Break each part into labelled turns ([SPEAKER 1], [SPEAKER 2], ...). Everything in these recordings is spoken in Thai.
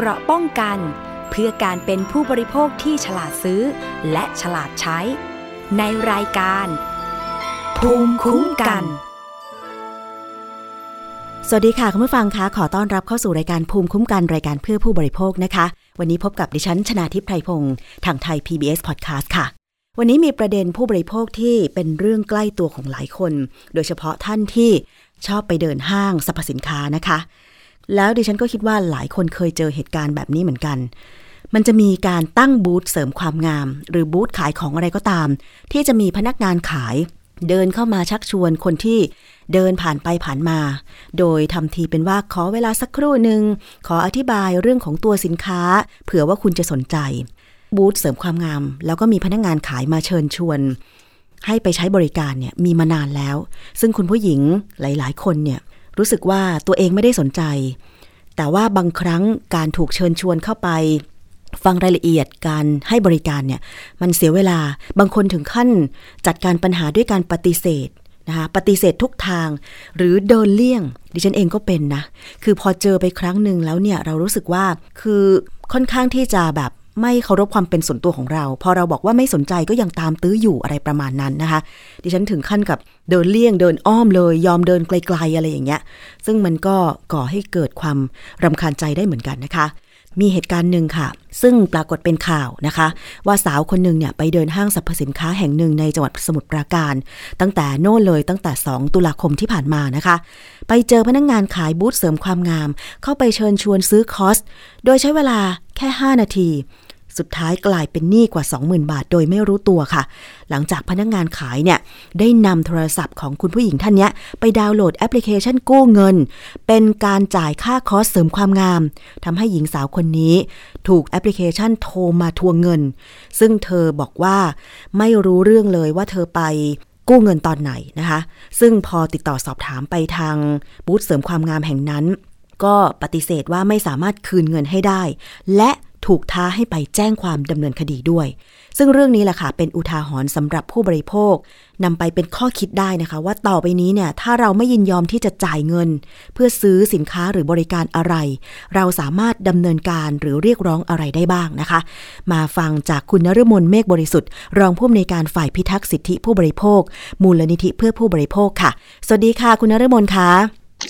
[SPEAKER 1] เกราะป้องกัน เพื่อการเป็นผู้บริโภคที่ฉลาดซื้อ และฉลาดใช้ ในรายการ ภูมิคุ้มกัน
[SPEAKER 2] สวัสดีค่ะคุณผู้ฟังคะขอต้อนรับเข้าสู่รายการภูมิคุ้มกันรายการเพื่อผู้บริโภคนะคะ วันนี้พบกับดิฉันชนาทิพไพรพงศ์ทางไทย PBS Podcast ค่ะวันนี้มีประเด็นผู้บริโภคที่เป็นเรื่องใกล้ตัวของหลายคน โดยเฉพาะท่านที่ชอบไปเดินห้างสรรพสินค้านะคะ แล้วดิฉันก็คิดว่าหลายคนเคยเจอเหตุการณ์แบบนี้เหมือนกัน มันจะมีการตั้งบูธเสริมความงาม หรือบูธขายของอะไรก็ตาม ที่จะมีพนักงานขายเดินเข้ามาชักชวนคนที่เดินผ่านไปผ่านมา โดยทำทีเป็นว่าขอเวลาสักครู่หนึ่ง ขออธิบายเรื่องของตัวสินค้า เผื่อว่าคุณจะสนใจ บูธเสริมความงาม แล้วก็มีพนักงานขายมาเชิญชวน ให้ไปใช้บริการเนี่ยมีมานานแล้ว ซึ่งคุณผู้หญิงหลาย ๆ คนเนี่ย รู้สึกว่าตัวเองไม่ได้สนใจ แต่ว่าบางครั้งการถูกเชิญชวนเข้าไป ฟังรายละเอียดการให้บริการเนี่ยมันเสียเวลาบางคนถึงขั้นจัดการปัญหาด้วยการปฏิเสธนะคะปฏิเสธทุกทางหรือเดินเลี่ยง ดิฉันเองก็เป็นนะ คือพอเจอไปครั้งหนึ่งแล้วเนี่ยเรารู้สึกว่าคือค่อนข้างที่จะแบบ ไม่เคารพความเป็นส่วนตัวของเรา พอเราบอกว่าไม่สนใจก็ยังตามตื้ออยู่อะไรประมาณนั้นนะคะ ดิฉันถึงขั้นกับเดินเลี่ยงเดินอ้อมเลย ยอมเดินไกลๆอะไรอย่างเงี้ย ซึ่งมันก็ก่อให้เกิดความรำคาญใจได้เหมือนกันนะคะ มีเหตุการณ์หนึ่งค่ะ ซึ่งปรากฏเป็นข่าวนะคะ ว่าสาวคนหนึ่งเนี่ยไปเดินห้างสรรพสินค้าแห่งหนึ่งในจังหวัดสมุทรปราการ ตั้งแต่โน่นเลยตั้งแต่ 2 ตุลาคมที่ผ่านมานะคะ ไปเจอพนักงงานขายบูธเสริมความงาม เข้าไปเชิญชวนซื้อคอร์ส โดยใช้เวลาแค่ 5 นาที สุดท้ายกลายเป็นหนี้กว่า 20,000 บาท โดยไม่รู้ตัวค่ะ หลังจากพนักงานขายเนี่ยได้นำโทรศัพท์ของคุณผู้หญิงท่านเนี้ยไปดาวน์โหลดแอปพลิเคชันกู้เงิน เป็นการจ่ายค่าคอร์สเสริมความงามทำให้หญิงสาวคนนี้ ถูกแอปพลิเคชันโทรมาทวงเงิน ซึ่งเธอบอกว่าไม่รู้เรื่องเลยว่าเธอไปกู้เงินตอนไหนนะคะ ซึ่งพอติดต่อสอบถามไปทางบูธเสริมความงามแห่งนั้น ก็ปฏิเสธว่าไม่สามารถคืนเงินให้ได้ และ ถูกท้าให้ไปแจ้งความดำเนินคดีด้วย ซึ่งเรื่องนี้แหละค่ะเป็นอุทาหรณ์สำหรับผู้บริโภคนำไปเป็นข้อคิดได้นะคะ ว่าต่อไปนี้เนี่ยถ้าเราไม่ยินยอมที่จะจ่ายเงิน เพื่อซื้อสินค้าหรือบริการอะไร เราสามารถดำเนินการหรือเรียกร้องอะไรได้บ้างนะคะ มาฟังจากคุณนฤมลเมฆบริสุทธิ์ รองผู้อำนวยการฝ่ายพิทักษ์สิทธิผู้บริโภค มูลนิธิเพื่อผู้บริโภคค่ะ สวัสดีค่ะ คุณนฤมลคะ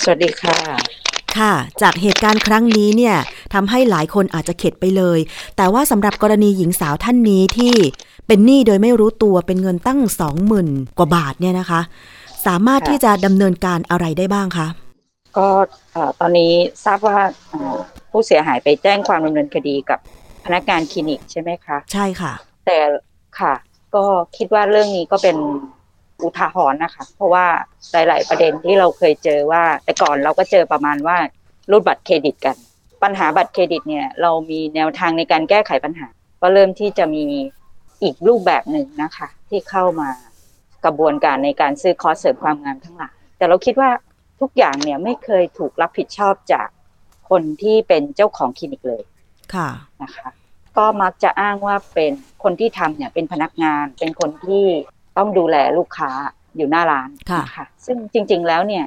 [SPEAKER 3] สวัสดีค่ะ
[SPEAKER 2] ค่ะ จากเหตุการณ์ครั้งนี้เนี่ยทำให้หลายคนอาจจะเข็ดไปเลย แต่ว่าสำหรับกรณีหญิงสาวท่านนี้ที่เป็นหนี้โดยไม่รู้ตัวเป็นเงินตั้งสองหมื่นกว่าบาทเนี่ยนะคะ สามารถ
[SPEAKER 3] ค่ะ
[SPEAKER 2] ที่จะดำเนินการอะไรได้บ้างคะ
[SPEAKER 3] ก็เอ่อตอนนี้ทราบว่าเอ่อผู้เสียหายไปแจ้งความดำเนินคดีกับพนักงานคลินิกใช่ไหมคะ
[SPEAKER 2] ใช่ค่ะ
[SPEAKER 3] แต่ค่ะ ก็คิดว่าเรื่องนี้ก็เป็น อุทาหรณ์นะคะ เพราะว่าหลาย ๆ ประเด็นที่เราเคยเจอว่า แต่ก่อนเราก็เจอประมาณว่ารูดบัตรเครดิตกัน ปัญหาบัตรเครดิตเนี่ย เรามีแนวทางในการแก้ไขปัญหา ก็เริ่มที่จะมีอีกรูปแบบหนึ่งนะคะ ที่เข้ามากระบวนการในการซื้อคอร์สเสริมความงามทั้งหลายแต่เราคิดว่าทุกอย่างเนี่ยไม่เคยถูกรับผิดชอบจากคนที่เป็นเจ้าของคลินิกเลย
[SPEAKER 2] ค่ะ
[SPEAKER 3] นะคะ ก็มักจะอ้างว่าเป็นคนที่ทำเนี่ยเป็นพนักงาน เป็นคนที่ ต้องดูแลลูกค้าอยู่หน้าร้าน
[SPEAKER 2] ค่ะ
[SPEAKER 3] นซึ่งจริง ๆ แล้วเนี่ย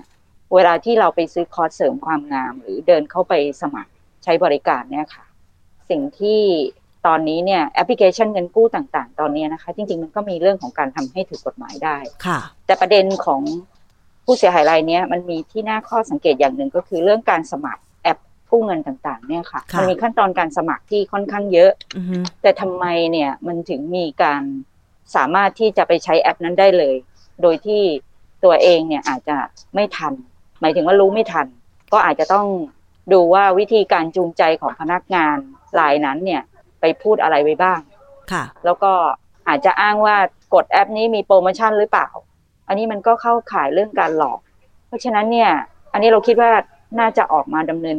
[SPEAKER 3] เวลาที่เราไปซื้อคอร์สเสริมความงาม หรือเดินเข้าไปสมัครใช้บริการเนี่ยค่ะ สิ่งที่ตอนนี้เนี่ยแอปพลิเคชันเงินกู้ต่าง ๆ ตอนนี้นะคะ จริง ๆ มันก็มีเรื่องของการทำให้ถูกกฎหมายได้
[SPEAKER 2] ค่ะ
[SPEAKER 3] แต่ประเด็นของผู้เสียหายรายเนี้ยมันมีที่น่าข้อสังเกตอย่างหนึ่งก็คือเรื่องการสมัครแอปกู้เงินต่าง ๆ เนี่ยค่ะ
[SPEAKER 2] ค่ะ
[SPEAKER 3] มันมีขั้นตอนการสมัครที่ค่อนข้างเยอะ
[SPEAKER 2] อือฮึ
[SPEAKER 3] แต่ทำไมเนี่ยมันถึงมีการ สามารถที่จะไปใช้แอปนั้นได้เลย โดยที่ตัวเองเนี่ยอาจจะไม่ทัน หมายถึงว่ารู้ไม่ทัน ก็อาจจะต้องดูว่าวิธีการจูงใจของพนักงานรายนั้นเนี่ย ไปพูดอะไรไว้บ้าง
[SPEAKER 2] ค่ะ
[SPEAKER 3] แล้วก็อาจจะอ้างว่ากดแอปนี้มีโปรโมชั่นหรือเปล่า อันนี้มันก็เข้าข่ายเรื่องการหลอก เพราะฉะนั้นเนี่ย อันนี้เราคิดว่าน่าจะออกมาดำเนิน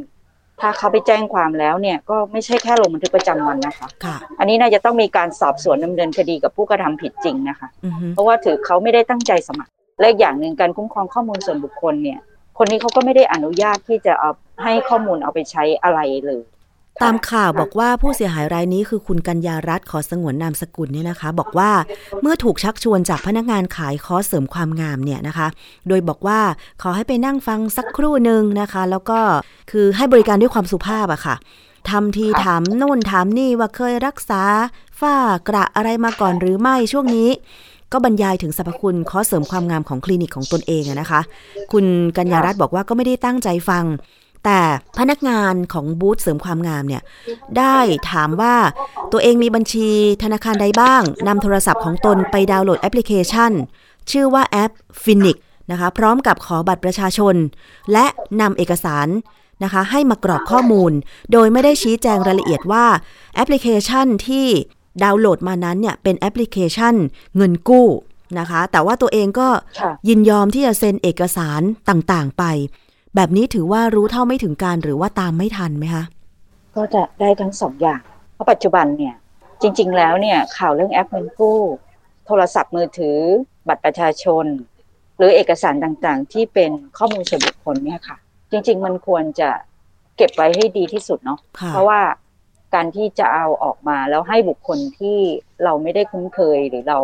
[SPEAKER 3] ถ้าเขาไปแจ้งความแล้วเนี่ยก็ไม่ใช่แค่ลงบันทึกประจำวันนะคะ
[SPEAKER 2] ค่ะ
[SPEAKER 3] อันนี้น่าจะต้องมีการสอบสวนดำเนินคดีกับผู้กระทำผิดจริงนะคะ
[SPEAKER 2] อือฮึ
[SPEAKER 3] เพราะว่าถือเขาไม่ได้ตั้งใจสมัคร และอีกอย่างหนึ่งการคุ้มครองข้อมูลส่วนบุคคลเนี่ย คนนี้เขาก็ไม่ได้อนุญาตที่จะเอาให้ข้อมูลเอาไปใช้อะไรเลย
[SPEAKER 2] ตามข่าวบอกว่าผู้เสียหายรายนี้คือคุณกัญญารัตน์ขอสงวนนามสกุลเนี่ยนะคะ บอกว่าเมื่อถูกชักชวนจากพนักงานขายคอร์สเสริมความงามเนี่ยนะคะ โดยบอกว่าขอให้ไปนั่งฟังสักครู่หนึ่งนะคะ แล้วก็คือให้บริการด้วยความสุภาพอะค่ะทำทีถามโน่นถามนี่ว่าเคยรักษาฝ้ากระอะไรมาก่อนหรือไม่ช่วงนี้ ก็บรรยายถึงสรรพคุณคอร์สเสริมความงามของคลินิกของตนเองอะนะคะ คุณกัญญารัตน์บอกว่าก็ไม่ได้ตั้งใจฟัง แต่พนักงานของบูธเสริมความงามเนี่ย ได้ถามว่าตัวเองมีบัญชีธนาคารใดบ้างนำโทรศัพท์ของตนไปดาวน์โหลดแอปพลิเคชัน ชื่อว่าแอป Phoenix นะคะ พร้อมกับขอบัตรประชาชน และนำเอกสารนะคะ ให้มากรอกข้อมูล โดยไม่ได้ชี้แจงรายละเอียดว่าแอปพลิเคชันที่ดาวน์โหลดมานั้นเนี่ยเป็นแอปพลิเคชันเงินกู้นะคะ แต่ว่าตัวเองก็
[SPEAKER 3] ค่ะ
[SPEAKER 2] ยินยอมที่จะเซ็นเอกสารต่างๆไป แบบนี้ถือว่ารู้เท่าไม่ถึงการหรือว่าตามไม่ทันไหมคะ
[SPEAKER 3] ก็จะได้ทั้งสองอย่าง เพราะปัจจุบันเนี่ย จริง ๆ แล้วเนี่ยข่าวเรื่องแอปเงินกู้ โทรศัพท์มือถือ บัตรประชาชน หรือเอกสารต่างๆ ที่เป็นข้อมูลส่วนบุคคลเนี่ยค่ะ จริง ๆ มันควรจะเก็บไว้ให้ดีที่สุดเนาะ
[SPEAKER 2] ค่ะ
[SPEAKER 3] เพราะว่าการที่จะเอาออกมาแล้วให้บุคคลที่เราไม่ได้คุ้นเคยหรือเรา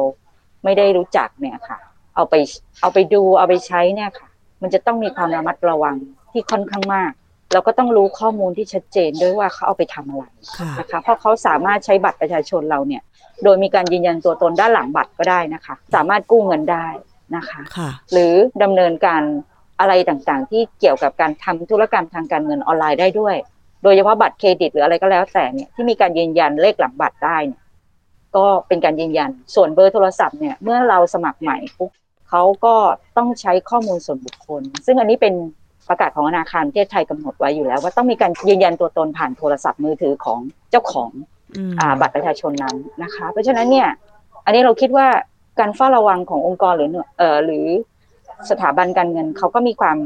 [SPEAKER 3] ไม่ได้รู้จักเนี่ยค่ะ เอาไปเอาไปดูเอาไปใช้เนี่ยค่ะ มันจะต้องมีความระมัดระวังที่ค่อนข้างมาก เราก็ต้องรู้ข้อมูลที่ชัดเจนด้วยว่าเขาเอาไปทำอะไร
[SPEAKER 2] ค่ะ
[SPEAKER 3] นะคะเพราะเขาสามารถใช้บัตรประชาชนเราเนี่ย โดยมีการยืนยันตัวตนด้านหลังบัตรก็ได้นะคะ สามารถกู้เงินได้นะคะ
[SPEAKER 2] ค่ะ
[SPEAKER 3] หรือดำเนินการอะไรต่างๆ ที่เกี่ยวกับการทำธุรกรรมทางการเงินออนไลน์ได้ด้วย โดยเฉพาะบัตรเครดิตหรืออะไรก็แล้วแต่เนี่ยที่มีการยืนยันเลขหลังบัตรได้เนี่ยก็เป็นการยืนยัน ส่วนเบอร์โทรศัพท์เนี่ยเมื่อเราสมัครใหม่ปุ๊บ เขาก็ต้องใช้ข้อมูลส่วนบุคคล ซึ่งอันนี้เป็นประกาศของธนาคารประเทศไทยกำหนดไว้อยู่แล้ว ว่าต้องมีการยืนยันตัวตนผ่านโทรศัพท์มือถือของเจ้าของ
[SPEAKER 2] อืม
[SPEAKER 3] อ่าบัตรประชาชนนั้นนะคะ เพราะฉะนั้นเนี่ย อันนี้เราคิดว่าการเฝ้าระวังขององค์กรหรือหน่วยเอ่อหรือสถาบันการเงินเขาก็มีความ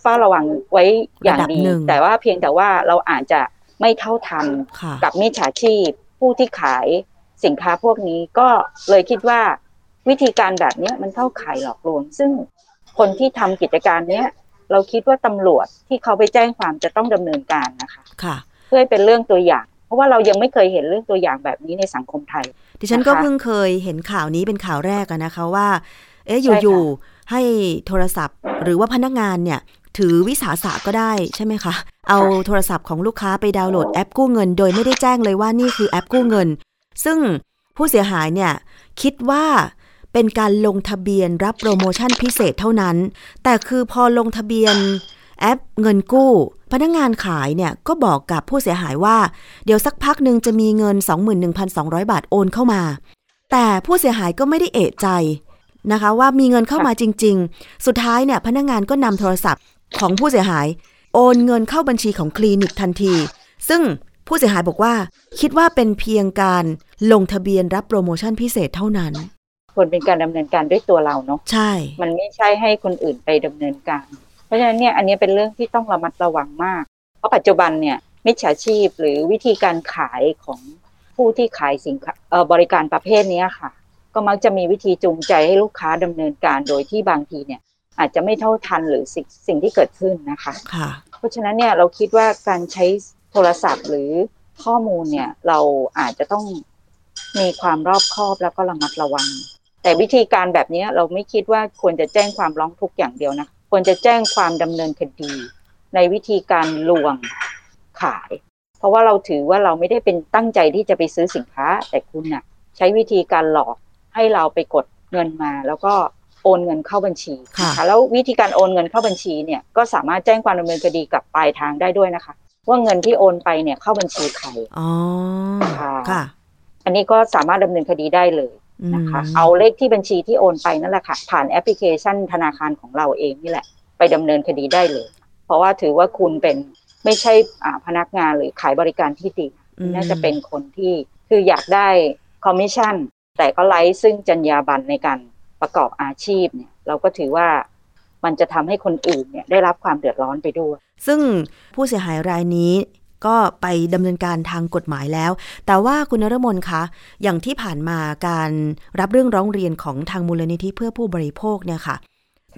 [SPEAKER 3] เฝ้าระวังไว้อย่างดี
[SPEAKER 2] ระดับหนึ่ง
[SPEAKER 3] แต่ว่าเพียงแต่ว่าเราอาจจะไม่เท่าทัน
[SPEAKER 2] ค่ะ
[SPEAKER 3] กับมิจฉาชีพผู้ที่ขายสินค้าพวกนี้ก็เลยคิดว่า วิธีการแบบเนี้ยมันเข้าข่ายหลอกลวง ซึ่งคนที่ทำกิจการเนี้ยเราคิดว่าตำรวจที่เขาไปแจ้งความจะต้องดำเนินการนะคะ
[SPEAKER 2] ค่ะ
[SPEAKER 3] เพื่อให้เป็นเรื่องตัวอย่าง เพราะว่าเรายังไม่เคยเห็นเรื่องตัวอย่างแบบนี้ในสังคมไทย
[SPEAKER 2] ดิฉันก็
[SPEAKER 3] นะคะ
[SPEAKER 2] เพิ่งเคยเห็นข่าวนี้เป็นข่าวแรกอะนะคะว่า เอ๊ะ
[SPEAKER 3] ใช่ค่ะ
[SPEAKER 2] อยู่ๆให้โทรศัพท์ หรือว่าพนักงานเนี่ยถือวิสาสะก็ได้ใช่ไหมคะ เอาโทรศัพท์ของลูกค้าไปดาวน์โหลดแอปกู้เงิน โดยไม่ได้แจ้งเลยว่านี่คือแอปกู้เงิน ซึ่งผู้เสียหายเนี่ยคิดว่า เป็นการลงทะเบียนรับโปรโมชั่นพิเศษเท่านั้น แต่คือพอลงทะเบียนแอปเงินกู้ พนักงานขายเนี่ยก็บอกกับผู้เสียหายว่า เดี๋ยวสักพักหนึ่งจะมีเงิน 21,200 บาทโอนเข้ามา แต่ผู้เสียหายก็ไม่ได้เอะใจนะคะว่ามีเงินเข้ามาจริง ๆ สุดท้ายเนี่ยพนักงานก็นำโทรศัพท์ของผู้เสียหาย โอนเงินเข้าบัญชีของคลินิกทันที ซึ่งผู้เสียหายบอกว่า คิดว่าเป็นเพียงการลงทะเบียนรับโปรโมชั่นพิเศษเท่านั้น
[SPEAKER 3] ควรเป็นการดำเนินการด้วยตัวเราเนาะ
[SPEAKER 2] ใช่
[SPEAKER 3] มันไม่ใช่ให้คนอื่นไปดำเนินการ เพราะฉะนั้นเนี่ยอันนี้เป็นเรื่องที่ต้องระมัดระวังมาก เพราะปัจจุบันเนี่ยมิจฉาชีพหรือวิธีการขายของผู้ที่ขายสินค้าเอ่อบริการประเภทเนี้ยค่ะ ก็มักจะมีวิธีจูงใจให้ลูกค้าดำเนินการโดยที่บางทีเนี่ยอาจจะไม่เท่าทันหรือสิ่งสิ่งที่เกิดขึ้นนะคะ
[SPEAKER 2] ค่ะ
[SPEAKER 3] เพราะฉะนั้นเนี่ยเราคิดว่าการใช้โทรศัพท์หรือข้อมูลเนี่ยเราอาจจะต้องมีความรอบคอบแล้วก็ระมัดระวัง แต่วิธีการแบบนี้เราไม่คิดว่าควรจะแจ้งความร้องทุกข์อย่างเดียวนะควรจะแจ้งความดำเนินคดี ในวิธีการลวงขาย เพราะว่าเราถือว่าเราไม่ได้เป็นตั้งใจที่จะไปซื้อสินค้า แต่คุณน่ะ ใช้วิธีการหลอกให้เราไปกดเงินมา แล้วก็โอนเงินเข้าบัญชี
[SPEAKER 2] ค่ะ
[SPEAKER 3] นะคะแล้ววิธีการโอนเงินเข้าบัญชีเนี่ยก็สามารถแจ้งความดำเนินคดีกับปลายทางได้ด้วยนะคะว่าเงินที่โอนไปเนี่ยเข้าบัญชีใคร
[SPEAKER 2] อ๋อ
[SPEAKER 3] ค่ะ
[SPEAKER 2] ค่ะ
[SPEAKER 3] อันนี้ก็สามารถดำเนินคดีได้เลย
[SPEAKER 2] อืม
[SPEAKER 3] นะคะ เอาเลขที่บัญชีที่โอนไปนั่นแหละค่ะ ผ่านแอปพลิเคชันธนาคารของเราเองนี่แหละ ไปดำเนินคดีได้เลย เพราะว่าถือว่าคุณเป็นไม่ใช่อ่าพนักงานหรือขายบริการที่ดี
[SPEAKER 2] อืม
[SPEAKER 3] น่าจะเป็นคนที่คืออยากได้คอมมิชชั่น แต่ก็ไร้ซึ่งจรรยาบรรณในการประกอบอาชีพเนี่ย เราก็ถือว่ามันจะทำให้คนอื่นเนี่ยได้รับความเดือดร้อนไปด้วย
[SPEAKER 2] ซึ่งผู้เสียหายรายนี้ ก็ไปดำเนินการทางกฎหมายแล้ว แต่ว่าคุณนรมนคะ อย่างที่ผ่านมาการรับเรื่องร้องเรียนของทางมูลนิธิเพื่อผู้บริโภคเนี่ยค่ะ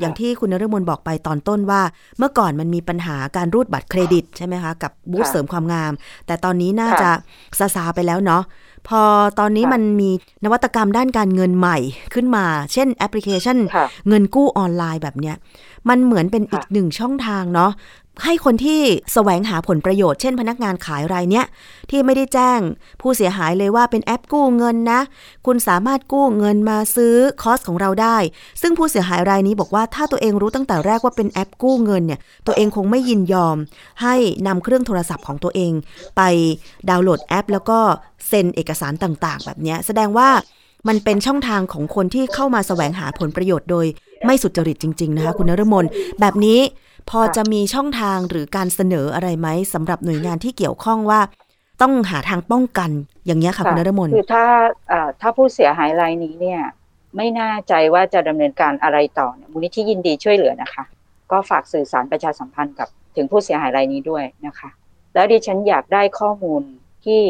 [SPEAKER 2] อย่างที่คุณนฤมลบอกไปตอนต้นว่า เมื่อก่อนมันมีปัญหาการรูดบัตรเครดิตใช่ไหมคะ กับบูธเสริมความงาม แต่ตอนนี้น่าจะซาซาไปแล้วเนาะพอตอนนี้มันมีนวัตกรรมด้านการเงินใหม่ขึ้นมา เช่นแอปพลิเคชัน เงินกู้ออนไลน์แบบเนี้ย มันเหมือนเป็นอีกหนึ่งช่องทางเนาะ ให้คนที่แสวงหาผลประโยชน์เช่นพนักงานขายรายเนี้ยที่ไม่ได้แจ้งผู้เสียหายเลยว่าเป็นแอปกู้เงินนะ คุณสามารถกู้เงินมาซื้อคอสของเราได้ ซึ่งผู้เสียหายรายนี้บอกว่าถ้าตัวเองรู้ตั้งแต่แรกว่าเป็นแอปกู้เงินเนี่ยตัวเองคงไม่ยินยอม ให้นำเครื่องโทรศัพท์ของตัวเอง ไปดาวน์โหลดแอป แล้วก็เซ็นเอกสารต่าง ๆ แบบนี้แสดงว่ามันเป็นช่องทางของคนที่เข้ามาแสวงหาผลประโยชน์โดย ไม่สุจริตจริง ๆ นะคะคุณนรมนแบบนี้ พอจะมีช่องทางหรือการเสนออะไรไหมสำหรับหน่วยงานที่เกี่ยวข้องว่า ต้องหาทางป้องกันอย่างนี้ค่ะคุณนรมน
[SPEAKER 3] คือถ้าถ้าผู้เสียหายรายนี้เนี่ย ไม่น่าใจว่าจะดำเนินการอะไรต่อเนี่ยมูลนิธิยินดีช่วยเหลือนะคะ ก็ฝากสื่อสารประชาสัมพันธ์กับถึงผู้เสียหายรายนี้ด้วยนะคะ แล้วดิฉันอยากได้ข้อมูลที่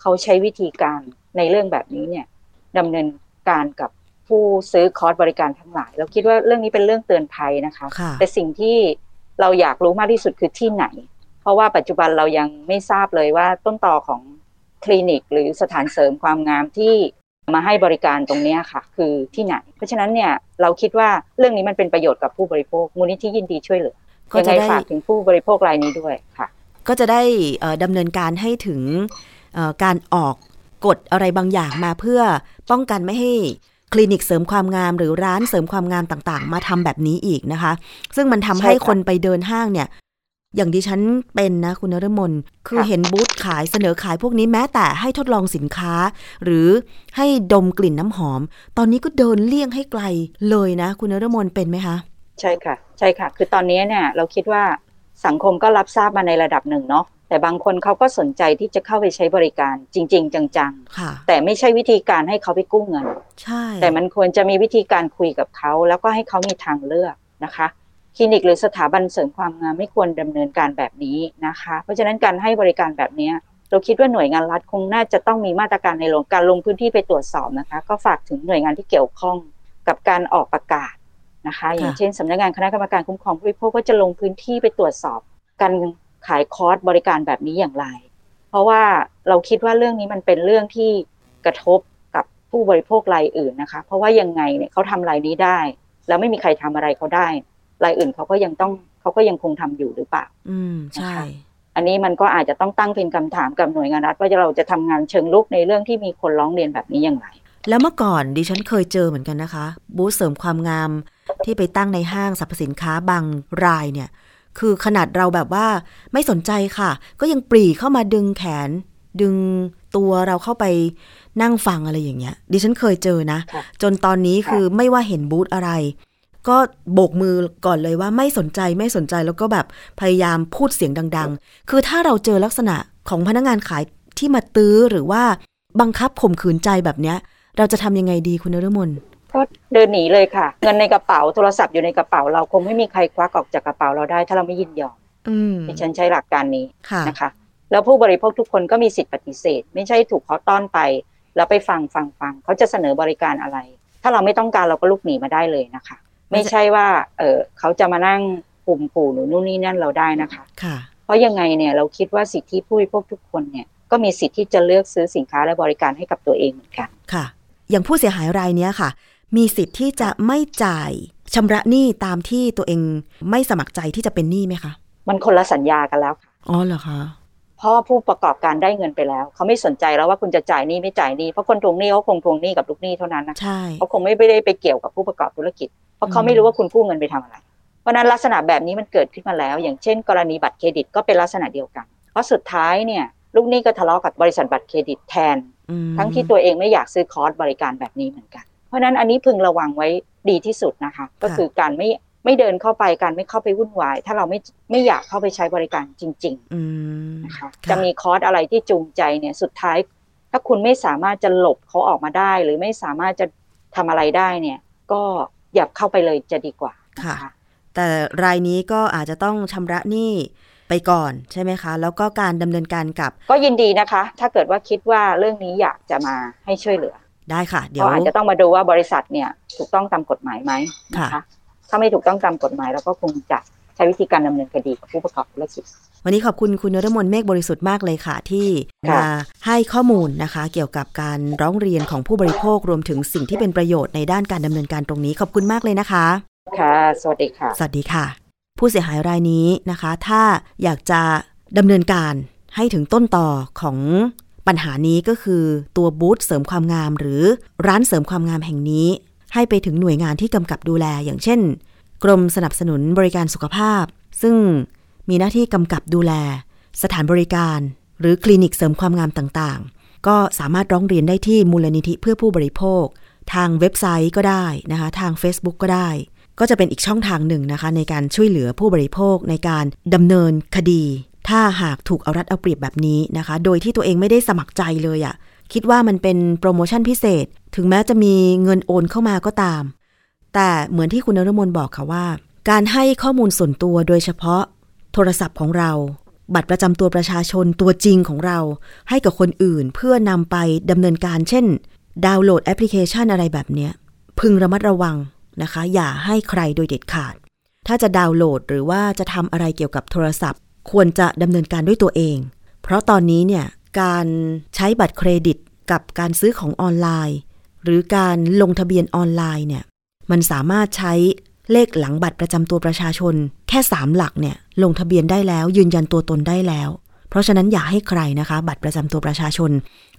[SPEAKER 3] เขาใช้วิธีการในเรื่องแบบนี้เนี่ยดำเนินการกับผู้ซื้อคอร์สบริการทั้งหลาย เราคิดว่าเรื่องนี้เป็นเรื่องเตือนภัยนะคะ แต่สิ่งที่ เราอยากรู้มากที่สุดคือที่ไหน เพราะว่าปัจจุบันเรายังไม่ทราบเลยว่าต้นต่อของคลินิก หรือสถานเสริมความงามที่มาให้บริการตรงนี้ค่ะ คือที่ไหน เพราะฉะนั้นเนี่ยเราคิดว่าเรื่องนี้มันเป็นประโยชน์กับผู้บริโภค มูลนิธิยินดีช่วยเหลือก็จะได้ฝากถึงผู้บริโภครายนี้ด้วยค่ะ
[SPEAKER 2] ก็จะได้ดำเนินการให้ถึงการออกกฎอะไรบางอย่างมาเพื่อป้องกันไม่ให้ คลินิกเสริมความงามหรือร้านเสริมความงามต่างๆ มาทำแบบนี้อีกนะคะ ซึ่งมันทำให้คนไปเดินห้างเนี่ย อย่างดิฉันเป็นนะคุณนรมนคือเห็นบูธขายเสนอขายพวกนี้แม้แต่ให้ทดลองสินค้า หรือให้ดมกลิ่นน้ำหอม ตอนนี้ก็เดินเลี่ยงให้ไกลเลยนะ คุณนรมนเป็นไหมคะ
[SPEAKER 3] ใช่ค่ะ ใช่ค่ะ คือตอนนี้เนี่ย เราคิดว่าสังคมก็รับทราบมาในระดับหนึ่งเนาะ แต่บางคนเขาก็สนใจที่จะเข้าไปใช้บริการจริง ๆ จังๆแต่ไม่ใช่วิธีการให้เขาไปกู้เงิน
[SPEAKER 2] ใช่
[SPEAKER 3] แต่มันควรจะมีวิธีการคุยกับเขา แล้วก็ให้เขามีทางเลือกนะคะคลินิกหรือสถาบันเสริมความงามไม่ควรดำเนินการแบบนี้นะคะ เพราะฉะนั้นการให้บริการแบบนี้เราคิดว่าหน่วยงานรัฐคงน่าจะต้องมีมาตรการในลงการลงพื้นที่ไปตรวจสอบนะคะ ก็ฝากถึงหน่วยงานที่เกี่ยวข้องกับการออกประกาศนะคะ อย่างเช่นสำนักงานคณะกรรมการคุ้มครองผู้บริโภคก็จะลงพื้นที่ไปตรวจสอบการ ขายคอร์สบริการแบบนี้อย่างไร เพราะว่าเราคิดว่าเรื่องนี้มันเป็นเรื่องที่กระทบกับผู้บริโภครายอื่นนะคะ เพราะว่ายังไงเนี่ยเขาทำรายนี้ได้ แล้วไม่มีใครทำอะไรเขาได้รายอื่นเขาก็ยังต้องเขาก็ยังคงทำอยู่หรือเปล่า
[SPEAKER 2] อืมใช่
[SPEAKER 3] อันนี้มันก็อาจจะต้องตั้งเป็นคำถามกับหน่วยงานรัฐว่าเราจะทำงานเชิงลุกในเรื่องที่มีคนร้องเรียนแบบนี้อย่างไร
[SPEAKER 2] แล้วเมื่อก่อนดิฉันเคยเจอเหมือนกันนะคะ บูธเสริมความงามที่ไปตั้งในห้างสรรพสินค้าบางรายเนี่ย คือขนาดเราแบบว่าไม่สนใจค่ะ ก็ยังปรีเข้ามาดึงแขน ดึงตัวเราเข้าไปนั่งฟังอะไรอย่างเงี้ย ดิฉันเคยเจอนะ จนตอนนี้คือไม่ว่าเห็นบูธอะไร ก็โบกมือก่อนเลยว่าไม่สนใจไม่สนใจแล้วก็แบบพยายามพูดเสียงดัง ๆ คือถ้าเราเจอลักษณะของพนักงานขายที่มาตื้อหรือว่าบังคับข่มขืนใจแบบเนี้ย เราจะทำยังไงดีคุณนรมน
[SPEAKER 3] ก็เดินหนีเลยค่ะ เงินในกระเป๋าโทรศัพท์อยู่ในกระเป๋าเราคงไม่มีใครควักออกจากกระเป๋าเราได้ ถ้าเราไม่ยินยอมดิฉันใช้หลักการนี้นะคะ แล้วผู้บริโภคทุกคนก็มีสิทธิปฏิเสธ ไม่ใช่ถูกเขาต้อนไป แล้วไปฟังฟังฟังเขาจะเสนอบริการอะไร ถ้าเราไม่ต้องการเราก็ลุกหนีมาได้เลยนะคะ ไม่ใช่ว่าเออเขาจะมานั่งปุ่มปู่หนูนู่นนี่นั่นเราได้นะคะ
[SPEAKER 2] ค่ะ
[SPEAKER 3] เพราะยังไงเนี่ยเราคิดว่าสิทธิผู้บริโภคทุกคนเนี่ยก็มีสิทธิที่จะเลือกซื้อสินค้าและบริการให้กับตัวเองเหมือนกัน
[SPEAKER 2] ค่ะ อย่างผู้เสียหายรายนี้ค่ะ มีสิทธิ์ที่จะไม่จ่ายชำระหนี้ตามที่ตัวเองไม่สมัครใจที่จะเป็นหนี้ไหมคะ
[SPEAKER 3] มันคนละสัญญากันแล้วค่ะ
[SPEAKER 2] อ๋อเหรอคะ
[SPEAKER 3] เพราะผู้ประกอบการได้เงินไปแล้ว เขาไม่สนใจแล้วว่าคุณจะจ่ายหนี้ไม่จ่ายหนี้เพราะคนทวงหนี้เขาคงทวงหนี้กับลูกหนี้เท่านั้นนะ
[SPEAKER 2] ใช่
[SPEAKER 3] เขาคงไม่ได้ไปเกี่ยวกับผู้ประกอบธุรกิจ เพราะเขาไม่รู้ว่าคุณกู้เงินไปทำอะไร เพราะนั้นลักษณะแบบนี้มันเกิดขึ้นมาแล้ว อย่างเช่น กรณีบัตรเครดิตก็เป็นลักษณะเดียวกัน เพราะสุดท้ายเนี่ยลูกหนี้ก็ทะเลาะกับบริษัทบัตรเครดิตแทน ทั้งที่ตัวเองไม่อยากซื้อคอร์สบริการแบบนี้เหมือนกัน ราะนั้นอันนี้พึงระวังไว้ดีที่สุดนะคะ ก็คือการไม่ไม่เดินเข้าไปการไม่เข้าไปวุ่นวาย ถ้าเราไม่ไม่อยากเข้าไปใช้บริการจริงๆนะคะจะมีคอร์สอะไรที่จูงใจเนี่ยสุดท้าย ถ้าคุณไม่สามารถจะหลบเขาออกมาได้ หรือไม่สามารถจะทำอะไรได้เนี่ย ก็อย่าเข้าไปเลยจะดีกว่า
[SPEAKER 2] ค่ะ แต่รายนี้ก็อาจจะต้องชำระหนี้ไปก่อนใช่ไหมคะ แล้วก็การดำเนินการกับ
[SPEAKER 3] ก็ยินดีนะคะ ถ้าเกิดว่าคิดว่าเรื่องนี้อยากจะมาให้ช่วยเหลือ
[SPEAKER 2] ได้ค่ะ เดี๋ยว
[SPEAKER 3] อาจจะต้องมาดูว่าบริษัทเนี่ย ถูกต้องตามกฎหมายไหมนะคะถ้าไม่ถูกต้องตามกฎหมายเราก็คงจะใช้วิธีการดำเนินคดีกับผู้ประกอบธุรกิจ
[SPEAKER 2] วันนี้ขอบคุณคุณนรมนเมฆบริสุทธิ์มากเลยค่ะ ที่
[SPEAKER 3] ค่ะ
[SPEAKER 2] มาให้ข้อมูลนะคะ เกี่ยวกับการร้องเรียนของผู้บริโภครวมถึงสิ่งที่เป็นประโยชน์ในด้านการดำเนินการตรงนี้ขอบคุณมากเลยนะคะ
[SPEAKER 3] ค่ะ สวัสดีค่ะ
[SPEAKER 2] สวัสดีค่ะ ผู้เสียหายรายนี้นะคะ ถ้าอยากจะดำเนินการให้ถึงต้นต่อของ ปัญหานี้ก็คือตัวบูธเสริมความงามหรือร้านเสริมความงามแห่งนี้ ให้ไปถึงหน่วยงานที่กำกับดูแล อย่างเช่น กรมสนับสนุนบริการสุขภาพ ซึ่งมีหน้าที่กำกับดูแล สถานบริการ หรือคลินิกเสริมความงามต่างๆ ก็สามารถร้องเรียนได้ที่มูลนิธิเพื่อผู้บริโภค ทางเว็บไซต์ก็ได้นะคะทาง Facebook ก็ได้ ก็จะเป็นอีกช่องทางหนึ่งนะคะ ในการช่วยเหลือผู้บริโภคในการดำเนินคดี ถ้าหากถูกเอารัดเอาเปรียบแบบนี้นะคะ โดยที่ตัวเองไม่ได้สมัครใจเลยอะ่ะ คิดว่ามันเป็นโปรโมชั่นพิเศษ ถึงแม้จะมีเงินโอนเข้ามาก็ตาม แต่เหมือนที่คุณนรมนบอกค่ะว่า การให้ข้อมูลส่วนตัวโดยเฉพาะ โทรศัพท์ของเรา บัตรประจำตัวประชาชนตัวจริงของเรา ให้กับคนอื่นเพื่อนำไปดำเนินการ เช่น ดาวน์โหลดแอปพลิเคชันอะไรแบบเนี้ย พึงระมัดระวังนะคะ อย่าให้ใครโดยเด็ดขาดถ้าจะดาวน์โหลดหรือว่าจะทำอะไรเกี่ยวกับโทรศัพท์ ควรจะดำเนินการด้วยตัวเอง เพราะตอนนี้เนี่ยการใช้บัตรเครดิตกับการซื้อของออนไลน์ หรือการลงทะเบียนออนไลน์เนี่ยมันสามารถใช้เลขหลังบัตรประจำตัวประชาชน แค่3หลักเนี่ยลงทะเบียนได้แล้ว ยืนยันตัวตนได้แล้ว เพราะฉะนั้นอย่าให้ใครนะคะ บัตรประจำตัวประชาชน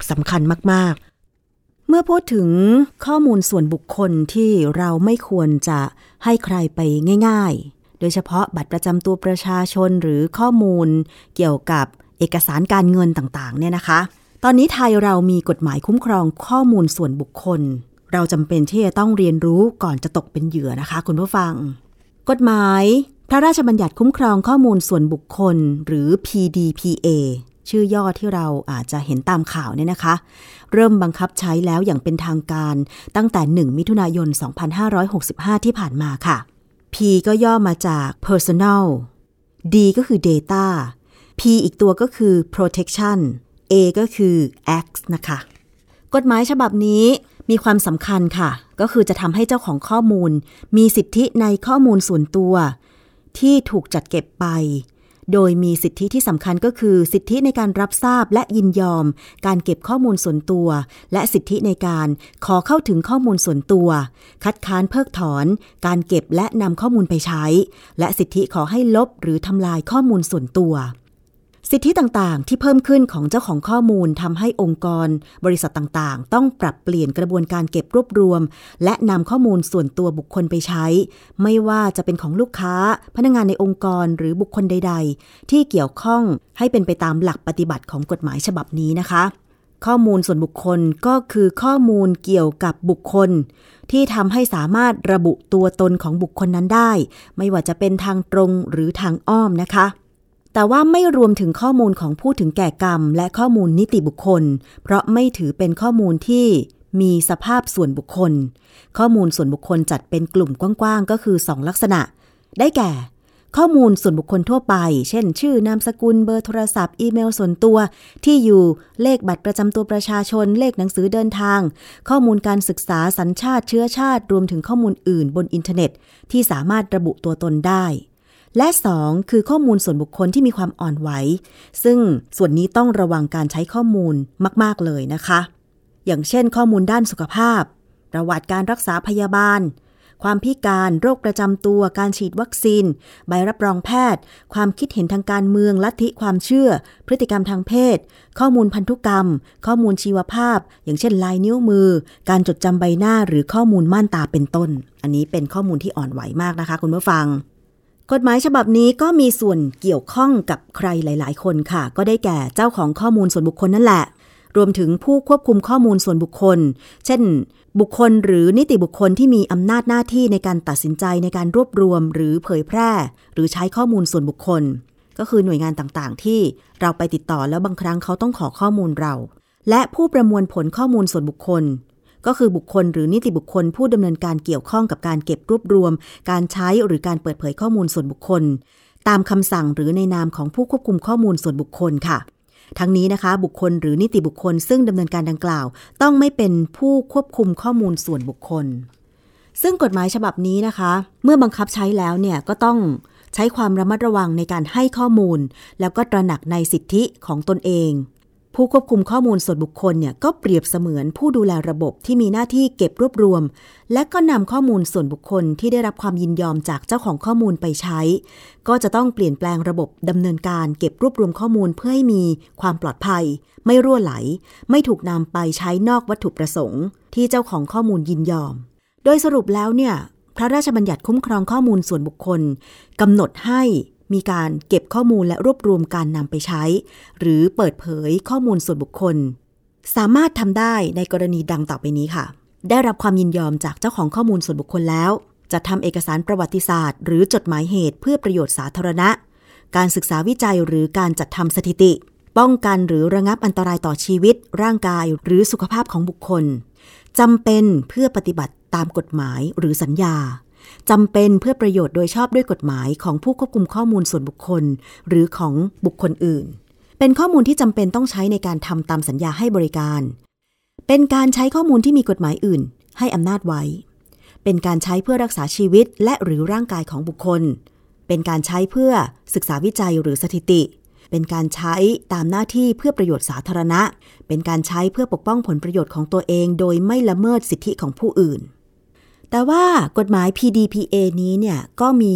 [SPEAKER 2] สำคัญมากๆ เมื่อพูดถึงข้อมูลส่วนบุคคลที่เราไม่ควรจะให้ใครไปง่าย ๆ โดยเฉพาะบัตรประจำตัวประชาชนหรือข้อมูล เกี่ยวกับเอกสารการเงินต่างๆเนี่ยนะคะ ตอนนี้ไทยเรามีกฎหมายคุ้มครองข้อมูลส่วนบุคคล เราจำเป็นที่จะต้องเรียนรู้ก่อนจะตกเป็นเหยื่อนะคะ คุณผู้ฟัง กฎหมายพระราชบัญญัติคุ้มครองข้อมูลส่วนบุคคล หรือ PDPA ชื่อย่อที่เราอาจจะเห็นตามข่าวเนี่ยนะคะ เริ่มบังคับใช้แล้วอย่างเป็นทางการตั้งแต่ 1 มิถุนายน 2565 ที่ผ่านมาค่ะ P ก็ย่อมาจาก personal D ก็คือ data P อีกตัวก็คือ protection A ก็คือ X นะคะ กฎหมายฉบับนี้มีความสำคัญค่ะ ก็คือจะทำให้เจ้าของข้อมูล มีสิทธิในข้อมูลส่วนตัว ที่ถูกจัดเก็บไป โดยมีสิทธิที่สำคัญก็คือ สิทธิในการรับทราบและยินยอม การเก็บข้อมูลส่วนตัว และสิทธิในการขอเข้าถึงข้อมูลส่วนตัว คัดค้านเพิกถอน การเก็บและนำข้อมูลไปใช้ และสิทธิขอให้ลบหรือทำลายข้อมูลส่วนตัว สิทธิต่างๆ ที่เพิ่มขึ้นของเจ้าของข้อมูลทำให้องค์กร บริษัทต่างๆ ต้องปรับเปลี่ยนกระบวนการเก็บรวบรวม และนำข้อมูลส่วนตัวบุคคลไปใช้ ไม่ว่าจะเป็นของลูกค้า พนักงานในองค์กรหรือบุคคลใด ๆ ที่เกี่ยวข้องให้เป็นไปตามหลักปฏิบัติของกฎหมายฉบับนี้นะคะ ข้อมูลส่วนบุคคลก็คือข้อมูลเกี่ยวกับบุคคล ที่ทำให้สามารถระบุตัวตนของบุคคลนั้นได้ ไม่ว่าจะเป็นทางตรงหรือทางอ้อมนะคะ แต่ว่าไม่รวมถึงข้อมูลของผู้ถึงแก่กรรม และข้อมูลนิติบุคคล เพราะไม่ถือเป็นข้อมูลที่มีสภาพส่วนบุคคล ข้อมูลส่วนบุคคลจัดเป็นกลุ่มกว้างๆ ก็คือ 2 ลักษณะ ได้แก่ ข้อมูลส่วนบุคคลทั่วไป เช่น ชื่อนามสกุลเบอร์โทรศัพท์ อีเมลส่วนตัว ที่อยู่เลขบัตรประจำตัวประชาชน เลขหนังสือเดินทาง ข้อมูลการศึกษาสัญชาติเชื้อชาติ รวมถึงข้อมูลอื่นบนอินเทอร์เน็ต ที่สามารถระบุตัวตนได้ และ 2 คือข้อมูลส่วนบุคคลที่มีความอ่อนไหว ซึ่งส่วนนี้ต้องระวังการใช้ข้อมูลมาก ๆ เลยนะคะ อย่างเช่น ข้อมูลด้านสุขภาพ ประวัติการรักษาพยาบาล ความพิการโรคประจำตัว การฉีดวัคซีน ใบรับรองแพทย์ ความคิดเห็นทางการเมืองลัทธิความเชื่อ พฤติกรรมทางเพศ ข้อมูลพันธุกรรม ข้อมูลชีวภาพ อย่างเช่นลายนิ้วมือ การจดจำใบหน้าหรือข้อมูลม่านตาเป็นต้น อันนี้เป็นข้อมูลที่อ่อนไหวมากนะคะ คุณผู้ฟัง กฎหมายฉบับนี้ก็มีส่วนเกี่ยวข้องกับใครหลาย ๆ คนค่ะ ก็ได้แก่เจ้าของข้อมูลส่วนบุคคลนั่นแหละ รวมถึงผู้ควบคุมข้อมูลส่วนบุคคล เช่น บุคคลหรือนิติบุคคลที่มีอำนาจหน้าที่ในการตัดสินใจในการรวบรวม หรือเผยแพร่ หรือใช้ข้อมูลส่วนบุคคล ก็คือหน่วยงานต่าง ๆ ที่เราไปติดต่อแล้วบางครั้งเขาต้องขอข้อมูลเรา และผู้ประมวลผลข้อมูลส่วนบุคคล ก็คือบุคคลหรือนิติบุคคลผู้ดำเนินการเกี่ยวข้องกับการเก็บรวบรวม การใช้หรือการเปิดเผยข้อมูลส่วนบุคคล ตามคำสั่งหรือในนามของผู้ควบคุมข้อมูลส่วนบุคคลค่ะ ทั้งนี้นะคะ บุคคลหรือนิติบุคคล ซึ่งดำเนินการดังกล่าว ต้องไม่เป็นผู้ควบคุมข้อมูลส่วนบุคคล ซึ่งกฎหมายฉบับนี้นะคะ เมื่อบังคับใช้แล้วเนี่ยก็ต้องใช้ความระมัดระวังในการให้ข้อมูล แล้วก็ตระหนักในสิทธิของตนเอง ผู้ควบคุมข้อมูลส่วนบุคคลเนี่ยก็เปรียบเสมือนผู้ดูแลระบบที่มีหน้าที่เก็บรวบรวม และก็นำข้อมูลส่วนบุคคลที่ได้รับความยินยอมจากเจ้าของข้อมูลไปใช้ ก็จะต้องเปลี่ยนแปลงระบบดำเนินการเก็บรวบรวมข้อมูลเพื่อให้มีความปลอดภัย ไม่รั่วไหล ไม่ถูกนำไปใช้นอกวัตถุประสงค์ ที่เจ้าของข้อมูลยินยอม โดยสรุปแล้วเนี่ยพระราชบัญญัติคุ้มครองข้อมูลส่วนบุคคลกำหนดให้ มีการเก็บข้อมูลและรวบรวมการนำไปใช้ หรือเปิดเผยข้อมูลส่วนบุคคล สามารถทำได้ในกรณีดังต่อไปนี้ค่ะ ได้รับความยินยอมจากเจ้าของข้อมูลส่วนบุคคลแล้วจะทำเอกสารประวัติศาสตร์ หรือจดหมายเหตุเพื่อประโยชน์สาธารณะ การศึกษาวิจัยหรือการจัดทำสถิติ ป้องกันหรือระงับอันตรายต่อชีวิต ร่างกายหรือสุขภาพของบุคคลจำเป็นเพื่อปฏิบัติตามกฎหมายหรือสัญญา จำเป็นเพื่อประโยชน์โดยชอบด้วยกฎหมายของผู้ควบคุมข้อมูลส่วนบุคคล หรือของบุคคลอื่น เป็นข้อมูลที่จำเป็นต้องใช้ในการทำตามสัญญาให้บริการ เป็นการใช้ข้อมูลที่มีกฎหมายอื่น ให้อำนาจไว้ เป็นการใช้เพื่อรักษาชีวิตและหรือร่างกายของบุคคล เป็นการใช้เพื่อศึกษาวิจัยหรือสถิติ เป็นการใช้ตามหน้าที่เพื่อประโยชน์สาธารณะ เป็นการใช้เพื่อปกป้องผลประโยชน์ของตัวเอง โดยไม่ละเมิดสิทธิของผู้อื่น แต่ว่ากฎหมาย PDPA นี้เนี่ยก็มี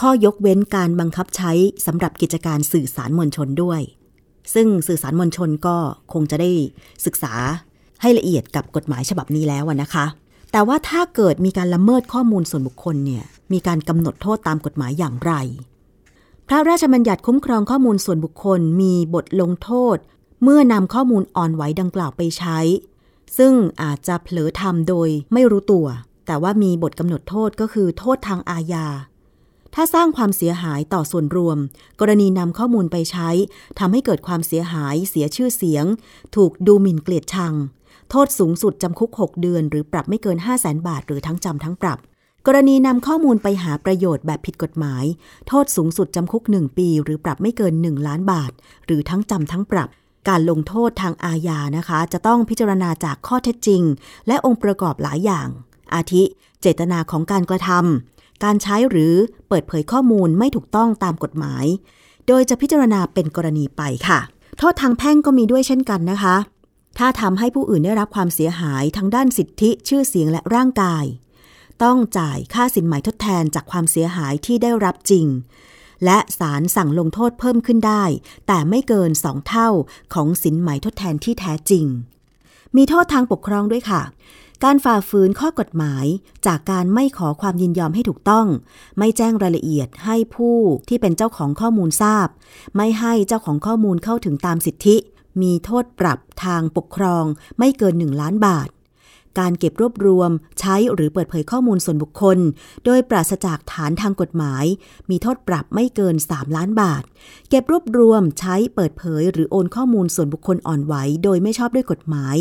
[SPEAKER 2] ข้อยกเว้นการบังคับใช้สำหรับกิจการสื่อสารมวลชนด้วย ซึ่งสื่อสารมวลชนก็คงจะได้ศึกษาให้ละเอียดกับกฎหมายฉบับนี้แล้วนะคะ แต่ว่าถ้าเกิดมีการละเมิดข้อมูลส่วนบุคคลเนี่ยมีการกำหนดโทษตามกฎหมายอย่างไร พระราชบัญญัติคุ้มครองข้อมูลส่วนบุคคลมีบทลงโทษ เมื่อนำข้อมูลอ่อนไหวดังกล่าวไปใช้ ซึ่งอาจจะเผลอทำโดยไม่รู้ตัว แต่ว่ามีบทกำหนดโทษก็คือโทษทางอาญา ถ้าสร้างความเสียหายต่อส่วนรวม กรณีนำข้อมูลไปใช้ทำให้เกิดความเสียหาย เสียชื่อเสียง ถูกดูหมิ่นเกลียดชัง โทษสูงสุดจำคุก 6 เดือน หรือปรับไม่เกิน 5 0 0แสนบาท หรือทั้งจำทั้งปรับ กรณีนำข้อมูลไปหาประโยชน์แบบผิดกฎหมาย โทษสูงสุดจำคุก 1 ปี หรือปรับไม่เกิน 1 ล้านบาท หรือทั้งจำทั้งปรับการลงโทษทางอาญานะคะ จะต้องพิจารณาจากข้อเท็จจริง และองค์ประกอบหลายอย่าง อาทิ เจตนาของการกระทำการใช้หรือเปิดเผยข้อมูลไม่ถูกต้องตามกฎหมาย โดยจะพิจารณาเป็นกรณีไปค่ะ โทษทางแพ่งก็มีด้วยเช่นกันนะคะ ถ้าทำให้ผู้อื่นได้รับความเสียหายทั้งด้านสิทธิชื่อเสียงและร่างกาย ต้องจ่ายค่าสินไหมทดแทนจากความเสียหายที่ได้รับจริงและศาลสั่งลงโทษเพิ่มขึ้นได้ แต่ไม่เกินสองเท่าของสินไหมทดแทนที่แท้จริง มีโทษทางปกครองด้วยค่ะ การฝ่าฝืนข้อกฎหมายจากการไม่ขอความยินยอมให้ถูกต้อง ไม่แจ้งรายละเอียดให้ผู้ที่เป็นเจ้าของข้อมูลทราบ ไม่ให้เจ้าของข้อมูลเข้าถึงตามสิทธิ มีโทษปรับทางปกครองไม่เกิน 1 ล้านบาท การเก็บรวบรวมใช้หรือเปิดเผยข้อมูลส่วนบุคคล โดยปราศจากฐานทางกฎหมาย มีโทษปรับไม่เกิน 3 ล้านบาท เก็บรวบรวมใช้เปิดเผยหรือโอนข้อมูลส่วนบุคคลอ่อนไหวโดยไม่ชอบด้วยกฎหมาย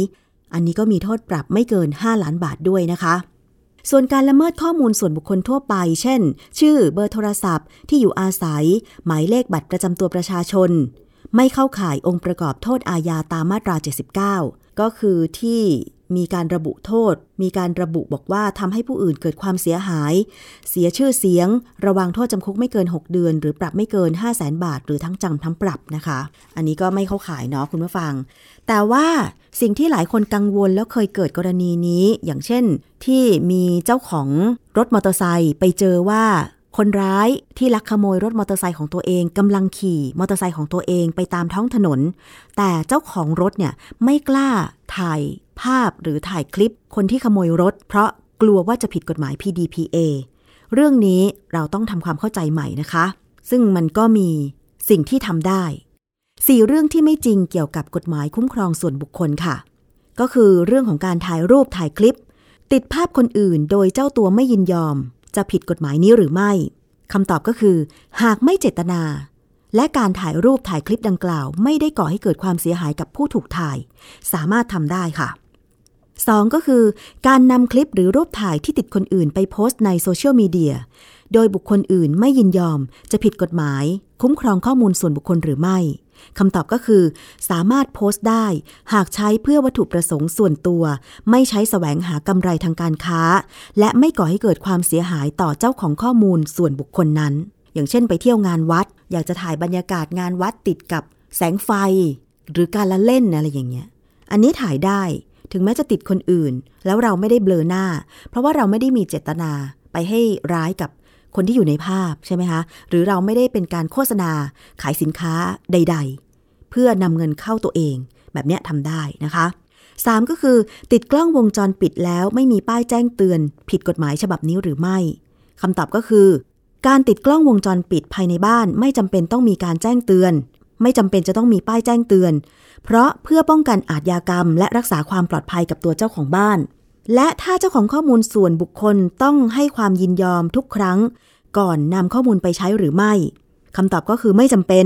[SPEAKER 2] อันนี้ก็มีโทษปรับไม่เกิน 5 ล้านบาทด้วยนะคะ ส่วนการละเมิดข้อมูลส่วนบุคคลทั่วไป เช่น ชื่อเบอร์โทรศัพท์ ที่อยู่อาศัย หมายเลขบัตรประจำตัวประชาชน ไม่เข้าข่ายองค์ประกอบโทษอาญาตามมาตรา 79 ก็คือที่มีการระบุโทษ มีการระบุบอกว่าทำให้ผู้อื่นเกิดความเสียหาย เสียชื่อเสียง ระวังโทษจำคุกไม่เกิน 6 เดือน หรือปรับไม่เกิน 5 0 0แสนบาท หรือทั้งจำทั้งปรับนะคะ อันนี้ก็ไม่เข้าข่ายเนาะคุณผู้ฟัง แต่ว่าสิ่งที่หลายคนกังวลแล้วเคยเกิดกรณีนี้ อย่างเช่น ที่มีเจ้าของรถมอเตอร์ไซค์ไปเจอว่าคนร้ายที่ลักขโมยรถมอเตอร์ไซค์ของตัวเองกำลังขี่มอเตอร์ไซค์ของตัวเองไปตามท้องถนน แต่เจ้าของรถเนี่ยไม่กล้าถ่ายภาพหรือถ่ายคลิป คนที่ขโมยรถ เพราะกลัวว่าจะผิดกฎหมาย PDPA เรื่องนี้เราต้องทำความเข้าใจใหม่นะคะ ซึ่งมันก็มีสิ่งที่ทำได้ สี่เรื่องที่ไม่จริงเกี่ยวกับกฎหมายคุ้มครองส่วนบุคคลค่ะ ก็คือเรื่องของการถ่ายรูปถ่ายคลิป ติดภาพคนอื่นโดยเจ้าตัวไม่ยินยอม จะผิดกฎหมายนี้หรือไม่คำตอบก็คือ หากไม่เจตนา และการถ่ายรูปถ่ายคลิปดังกล่าว ไม่ได้ก่อให้เกิดความเสียหายกับผู้ถูกถ่าย สามารถทำได้ค่ะ 2. ก็คือ การนำคลิปหรือรูปถ่ายที่ติดคนอื่นไปโพสต์ในโซเชียลมีเดียโดยบุคคลอื่นไม่ยินยอม จะผิดกฎหมาย คุ้มครองข้อมูลส่วนบุคคลหรือไม่ คำตอบก็คือ สามารถโพสต์ได้ หากใช้เพื่อวัตถุประสงค์ส่วนตัว ไม่ใช้แสวงหากำไรทางการค้า และไม่ก่อให้เกิดความเสียหายต่อเจ้าของข้อมูลส่วนบุคคลนั้น อย่างเช่น ไปเที่ยวงานวัด อยากจะถ่ายบรรยากาศงานวัดติดกับแสงไฟ หรือการละเล่นอะไรอย่างเงี้ย อันนี้ถ่ายได้ถึงแม้จะติดคนอื่น แล้วเราไม่ได้เบลอหน้า เพราะว่าเราไม่ได้มีเจตนาไปให้ร้ายกับ คนที่อยู่ในภาพใช่ไหมคะ หรือเราไม่ได้เป็นการโฆษณาขายสินค้าใด ๆ เพื่อนำเงินเข้าตัวเอง แบบเนี้ยทำได้นะคะ 3 ก็คือติดกล้องวงจรปิดแล้วไม่มีป้ายแจ้งเตือน ผิดกฎหมายฉบับนี้หรือไม่คำตอบก็คือ การติดกล้องวงจรปิดภายในบ้านไม่จำเป็นต้องมีการแจ้งเตือน ไม่จำเป็นจะต้องมีป้ายแจ้งเตือน เพราะเพื่อป้องกันอาทยากรรม และรักษาความปลอดภัยกับตัวเจ้าของบ้าน และถ้าเจ้าของข้อมูลส่วนบุคคลต้องให้ความยินยอมทุกครั้ง ก่อนนำข้อมูลไปใช้หรือไม่คำตอบก็คือไม่จำเป็น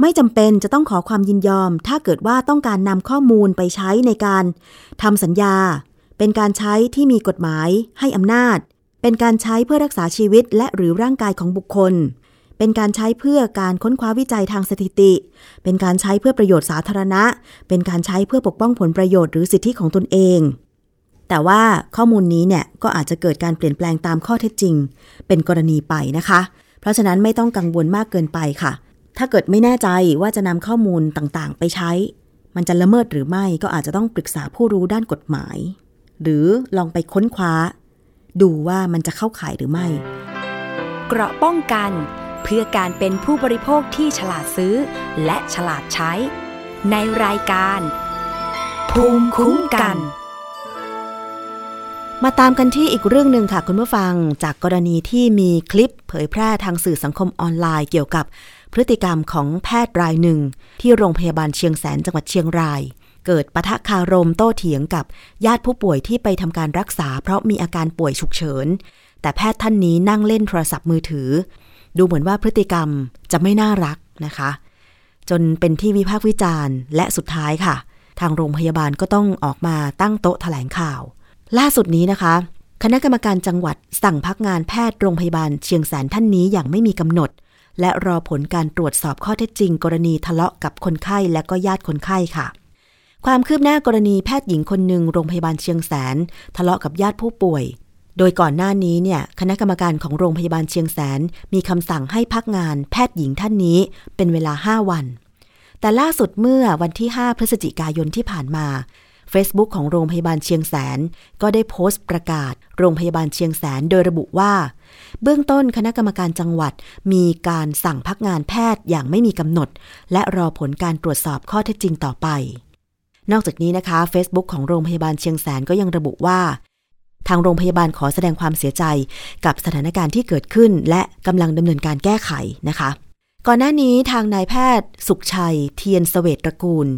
[SPEAKER 2] ไม่จำเป็นจะต้องขอความยินยอม ถ้าเกิดว่าต้องการนำข้อมูลไปใช้ในการทำสัญญา เป็นการใช้ที่มีกฎหมายให้อำนาจ เป็นการใช้เพื่อรักษาชีวิตและหรือร่างกายของบุคคล เป็นการใช้เพื่อการค้นคว้าวิจัยทางสถิติ เป็นการใช้เพื่อประโยชน์สาธารณะ เป็นการใช้เพื่อปกป้องผลประโยชน์หรือสิทธิของตนเอง แต่ว่าข้อมูลนี้เนี่ยก็อาจจะเกิดการเปลี่ยนแปลงตามข้อเท็จจริง เป็นกรณีไปนะคะ เพราะฉะนั้นไม่ต้องกังวลมากเกินไปค่ะ ถ้าเกิดไม่แน่ใจว่าจะนำข้อมูลต่างๆ ไปใช้ มันจะละเมิดหรือไม่ก็อาจจะต้องปรึกษาผู้รู้ด้านกฎหมาย หรือลองไปค้นคว้า ดูว่ามันจะเข้าข่ายหรือไม่
[SPEAKER 1] เกราะป้องกันเพื่อการเป็นผู้บริโภคที่ฉลาดซื้อ และฉลาดใช้ ในรายการ ภูมิคุ้มกัน
[SPEAKER 2] มาตามกันที่อีกเรื่องหนึ่งค่ะคุณผู้ฟัง จากกรณีที่มีคลิปเผยแพร่ทางสื่อสังคมออนไลน์เกี่ยวกับพฤติกรรมของแพทย์รายหนึ่ง ที่โรงพยาบาลเชียงแสนจังหวัดเชียงราย เกิดปะทะคารมโต้เถียงกับญาติผู้ป่วยที่ไปทำการรักษา เพราะมีอาการป่วยฉุกเฉิน แต่แพทย์ท่านนี้นั่งเล่นโทรศัพท์มือถือ ดูเหมือนว่าพฤติกรรมจะไม่น่ารักนะคะ จนเป็นที่วิพากษ์วิจารณ์ และสุดท้ายค่ะ ทางโรงพยาบาลก็ต้องออกมาตั้งโต๊ะแถลงข่าว ล่าสุดนี้นะคะ คณะกรรมการจังหวัดสั่งพักงานแพทย์โรงพยาบาลเชียงแสนท่านนี้อย่างไม่มีกำหนด และรอผลการตรวจสอบข้อเท็จจริง กรณีทะเลาะกับคนไข้และก็ญาติคนไข้ค่ะ ความคืบหน้ากรณีแพทย์หญิงคนหนึ่งโรงพยาบาลเชียงแสน ทะเลาะกับญาติผู้ป่วย โดยก่อนหน้านี้เนี่ยคณะกรรมการของโรงพยาบาลเชียงแสน มีคำสั่งให้พักงานแพทย์หญิงท่านนี้เป็นเวลา 5 วันแต่ล่าสุดเมื่อวันที่ 5 พฤศจิกายนที่ผ่านมา Facebook ของโรงพยาบาลเชียงแสน ก็ได้โพสต์ประกาศ โรงพยาบาลเชียงแสนโดยระบุว่า เบื้องต้นคณะกรรมการจังหวัด มีการสั่งพักงานแพทย์อย่างไม่มีกำหนด และรอผลการตรวจสอบข้อเท็จจริงต่อไป นอกจากนี้นะคะ Facebook ของโรงพยาบาลเชียงแสนก็ยังระบุว่าทางโรงพยาบาลขอแสดงความเสียใจกับสถานการณ์ที่เกิดขึ้น และกำลังดำเนินการแก้ไขนะคะ ก่อนหน้านี้ทางนายแพทย์ สุขชัย เทียนสเวตตระกูล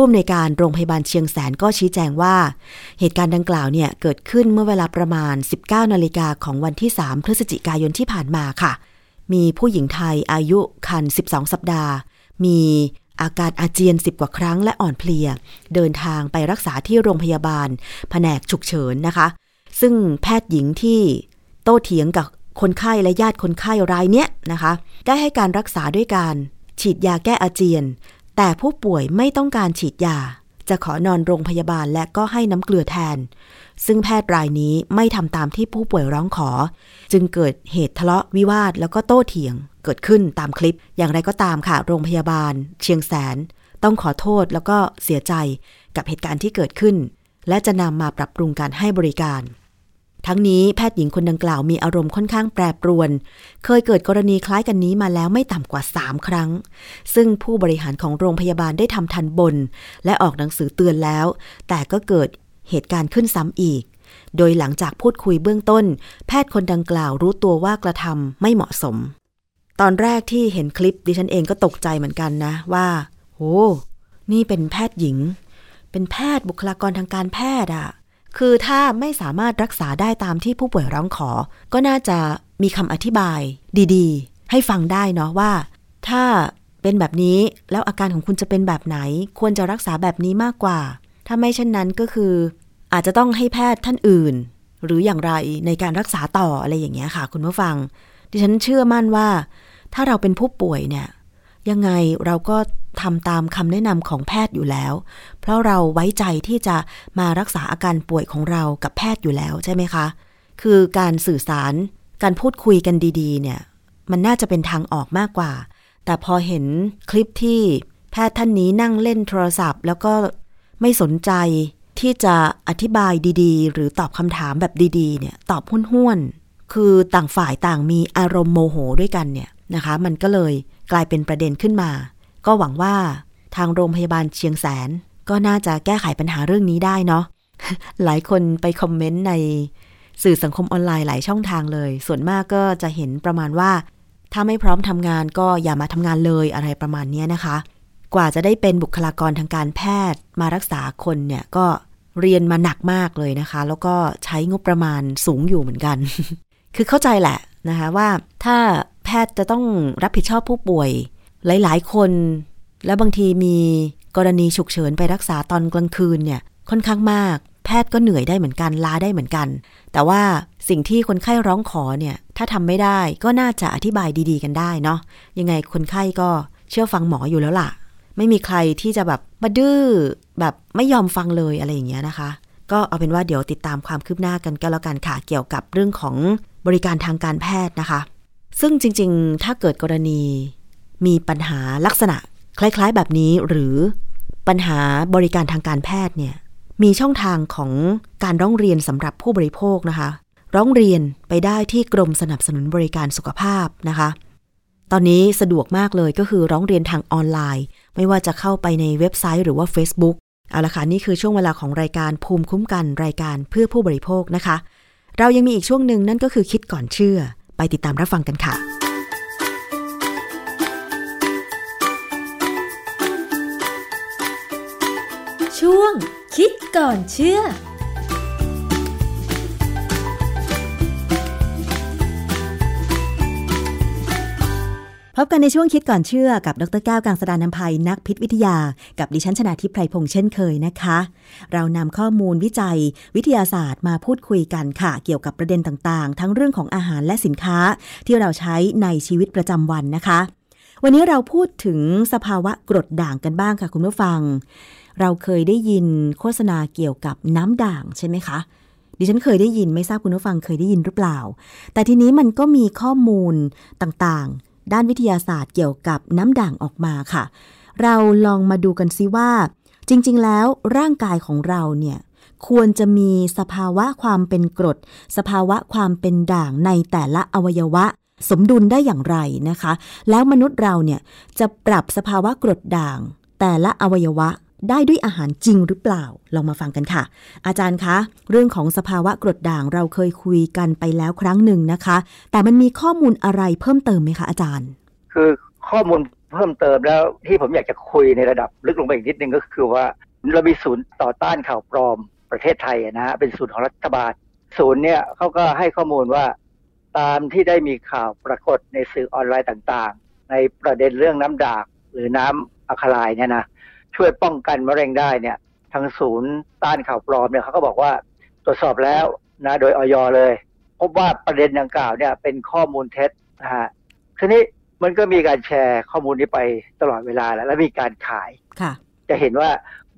[SPEAKER 2] ผู้อำนวยการโรงพยาบาลเชียงแสนก็ชี้แจงว่า เหตุการณ์ดังกล่าวเนี่ยเกิดขึ้นเมื่อเวลาประมาณ 19นาฬิกาของวันที่ 3 พฤศจิกายนที่ผ่านมาค่ะ มีผู้หญิงไทยอายุคัน 12 สัปดาห์ มีอาการอาเจียน 10 กว่าครั้งและอ่อนเพลีย เดินทางไปรักษาที่โรงพยาบาล แผนกฉุกเฉินนะคะ ซึ่งแพทย์หญิงที่โต้เถียงกับคนไข้และญาติคนไข้รายเนี้ยนะคะ ได้ให้การรักษาด้วยการฉีดยาแก้อาเจียน แต่ผู้ป่วยไม่ต้องการฉีดยา จะขอนอนโรงพยาบาลและก็ให้น้ำเกลือแทน ซึ่งแพทย์รายนี้ไม่ทำตามที่ผู้ป่วยร้องขอ จึงเกิดเหตุทะเลาะวิวาทแล้วก็โต้เถียง เกิดขึ้นตามคลิป อย่างไรก็ตามค่ะ โรงพยาบาล เชียงแสน ต้องขอโทษแล้วก็เสียใจกับเหตุการณ์ที่เกิดขึ้น และจะนำมาปรับปรุงการให้บริการ ทั้งนี้แพทย์หญิงคนดังกล่าวมีอารมณ์ค่อนข้างแปรปรวน เคยเกิดกรณีคล้ายกันนี้มาแล้วไม่ต่ำกว่า 3 ครั้ง ซึ่งผู้บริหารของโรงพยาบาลได้ทำทันบน และออกหนังสือเตือนแล้ว แต่ก็เกิดเหตุการณ์ขึ้นซ้ำอีก โดยหลังจากพูดคุยเบื้องต้น แพทย์คนดังกล่าวรู้ตัวว่ากระทำไม่เหมาะสม ตอนแรกที่เห็นคลิปดิฉันเองก็ตกใจเหมือนกันนะว่าโอ้นี่เป็นแพทย์หญิง เป็นแพทย์บุคลากรทางการแพทย์อะ คือถ้าไม่สามารถรักษาได้ตามที่ผู้ป่วยร้องขอ ก็น่าจะมีคำอธิบายดีๆ ให้ฟังได้เนาะว่า ถ้าเป็นแบบนี้แล้วอาการของคุณจะเป็นแบบไหน ควรจะรักษาแบบนี้มากกว่า ถ้าไม่เช่นนั้นก็คือ อาจจะต้องให้แพทย์ท่านอื่น หรืออย่างไรในการรักษาต่ออะไรอย่างเงี้ยค่ะ คุณผู้ฟัง ดิฉันเชื่อมั่นว่า ถ้าเราเป็นผู้ป่วยเนี่ย ยังไงเราก็ทำตามคำแนะนำของแพทย์อยู่แล้ว เพราะเราไว้ใจที่จะมารักษาอาการป่วยของเรากับแพทย์อยู่แล้วใช่ไหมคะ คือการสื่อสารการพูดคุยกันดีๆ เนี่ย มันน่าจะเป็นทางออกมากกว่า แต่พอเห็นคลิปที่แพทย์ท่านนี้นั่งเล่นโทรศัพท์ แล้วก็ไม่สนใจที่จะอธิบายดีๆ หรือตอบคำถามแบบดีๆ เนี่ย ตอบห้วนๆ คือต่างฝ่ายต่างมีอารมณ์โมโหด้วยกันเนี่ยนะคะ มันก็เลย กลายเป็นประเด็นขึ้นมา ก็หวังว่าทางโรงพยาบาลเชียงแสน ก็น่าจะแก้ไขปัญหาเรื่องนี้ได้เนาะหลายคนไปคอมเมนต์ในสื่อสังคมออนไลน์หลายช่องทางเลย ส่วนมากก็จะเห็นประมาณว่า ถ้าไม่พร้อมทำงานก็อย่ามาทำงานเลยอะไรประมาณนี้นะคะ กว่าจะได้เป็นบุคลากรทางการแพทย์มารักษาคนเนี่ยก็เรียนมาหนักมากเลยนะคะ แล้วก็ใช้งบประมาณสูงอยู่เหมือนกัน คือเข้าใจแหละนะคะว่าถ้า แพทย์จะต้องรับผิดชอบผู้ป่วย หลายๆ คน และบางทีมีกรณีฉุกเฉินไปรักษาตอนกลางคืนเนี่ยค่อนข้างมาก แพทย์ก็เหนื่อยได้เหมือนกันลาได้เหมือนกัน แต่ว่าสิ่งที่คนไข้ร้องขอเนี่ยถ้าทำไม่ได้ก็น่าจะอธิบายดี ๆ กันได้เนาะยังไงคนไข้ก็เชื่อฟังหมออยู่แล้วล่ะ ไม่มีใครที่จะแบบมาดื้อแบบไม่ยอมฟังเลยอะไรอย่างเงี้ยนะคะ ก็เอาเป็นว่าเดี๋ยวติดตามความคืบหน้ากันก็แล้วกันค่ะเกี่ยวกับเรื่องของบริการทางการแพทย์นะคะ ซึ่งจริง ๆ ถ้าเกิดกรณี มีปัญหาลักษณะ คล้ายๆ แบบนี้หรือปัญหาบริการทางการแพทย์เนี่ยมีช่องทางของการร้องเรียนสำหรับผู้บริโภคนะคะ ร้องเรียนไปได้ที่กรมสนับสนุนบริการสุขภาพนะคะ ตอนนี้สะดวกมากเลยก็คือร้องเรียนทางออนไลน์ ไม่ว่าจะเข้าไปในเว็บไซต์หรือว่า Facebook เอาละค่ะนี่คือช่วงเวลาของรายการภูมิคุ้มกันรายการเพื่อผู้บริโภคนะคะ เรายังมีอีกช่วงหนึ่งนั่นก็คือคิดก่อนเชื่อ ไปติดตามรับฟังกันค่ะ
[SPEAKER 4] ช่วงคิดก่อนเชื่อ
[SPEAKER 2] พบกันในช่วงคิดก่อนเชื่อกับดรแก้วกังสดานนภัยนักพิษวิทยา กับดิฉันชนาทิพไพรพงษ์เช่นเคยนะคะ เรานำข้อมูลวิจัย วิทยาศาสตร์มาพูดคุยกันค่ะ เกี่ยวกับประเด็นต่างๆ ทั้งเรื่องของอาหารและสินค้า ที่เราใช้ในชีวิตประจำวันนะคะ วันนี้เราพูดถึงสภาวะกรดด่างกันบ้างค่ะคุณผู้ฟัง เราเคยได้ยินโฆษณาเกี่ยวกับน้ำด่างใช่ไหมคะดิฉันเคยได้ยินไม่ทราบคุณผู้ฟังเคยได้ยินหรือเปล่า แต่ทีนี้มันก็มีข้อมูลต่างๆ ด้านวิทยาศาสตร์เกี่ยวกับน้ำด่างออกมาค่ะ เราลองมาดูกันซิว่า จริง ๆ แล้วร่างกายของเราเนี่ยควรจะมีสภาวะความเป็นกรด สภาวะความเป็นด่างในแต่ละอวัยวะ สมดุลได้อย่างไรนะคะ แล้วมนุษย์เราเนี่ยจะปรับสภาวะกรดด่าง แต่ละอวัยวะ ได้ด้วยอาหารจริงหรือเปล่า ลองมาฟังกันค่ะ อาจารย์คะ เรื่องของสภาวะกรดด่างเราเคยคุยกันไปแล้วครั้งหนึ่งนะคะ แต่มันมีข้อมูลอะไรเพิ่มเติมไหมคะอาจารย์
[SPEAKER 5] คือข้อมูลเพิ่มเติมแล้วที่ผมอยากจะคุยในระดับลึกลงไปอีกนิดนึงก็คือว่า เรามีศูนย์ต่อต้านข่าวปลอมประเทศไทยนะฮะเป็นศูนย์ของรัฐบาล ศูนย์เนี่ยเขาก็ให้ข้อมูลว่า ตามที่ได้มีข่าวปรากฏในสื่อออนไลน์ต่างๆ ในประเด็นเรื่องน้ำด่างหรือน้ำอะคาไลน์เนี่ยนะ ช่วยป้องกันมะเร็งได้เนี่ย ทางศูนย์ต้านข่าวปลอมเนี่ยเขาก็บอกว่าตรวจสอบแล้วนะโดยออยเลย พบว่าประเด็นดังกล่าวเนี่ยเป็นข้อมูลเท็จนะฮะทีนี้มันก็มีการแชร์ข้อมูลนี้ไปตลอดเวลาแล้ว และมีการขาย
[SPEAKER 2] ค่ะ
[SPEAKER 5] จะเห็นว่า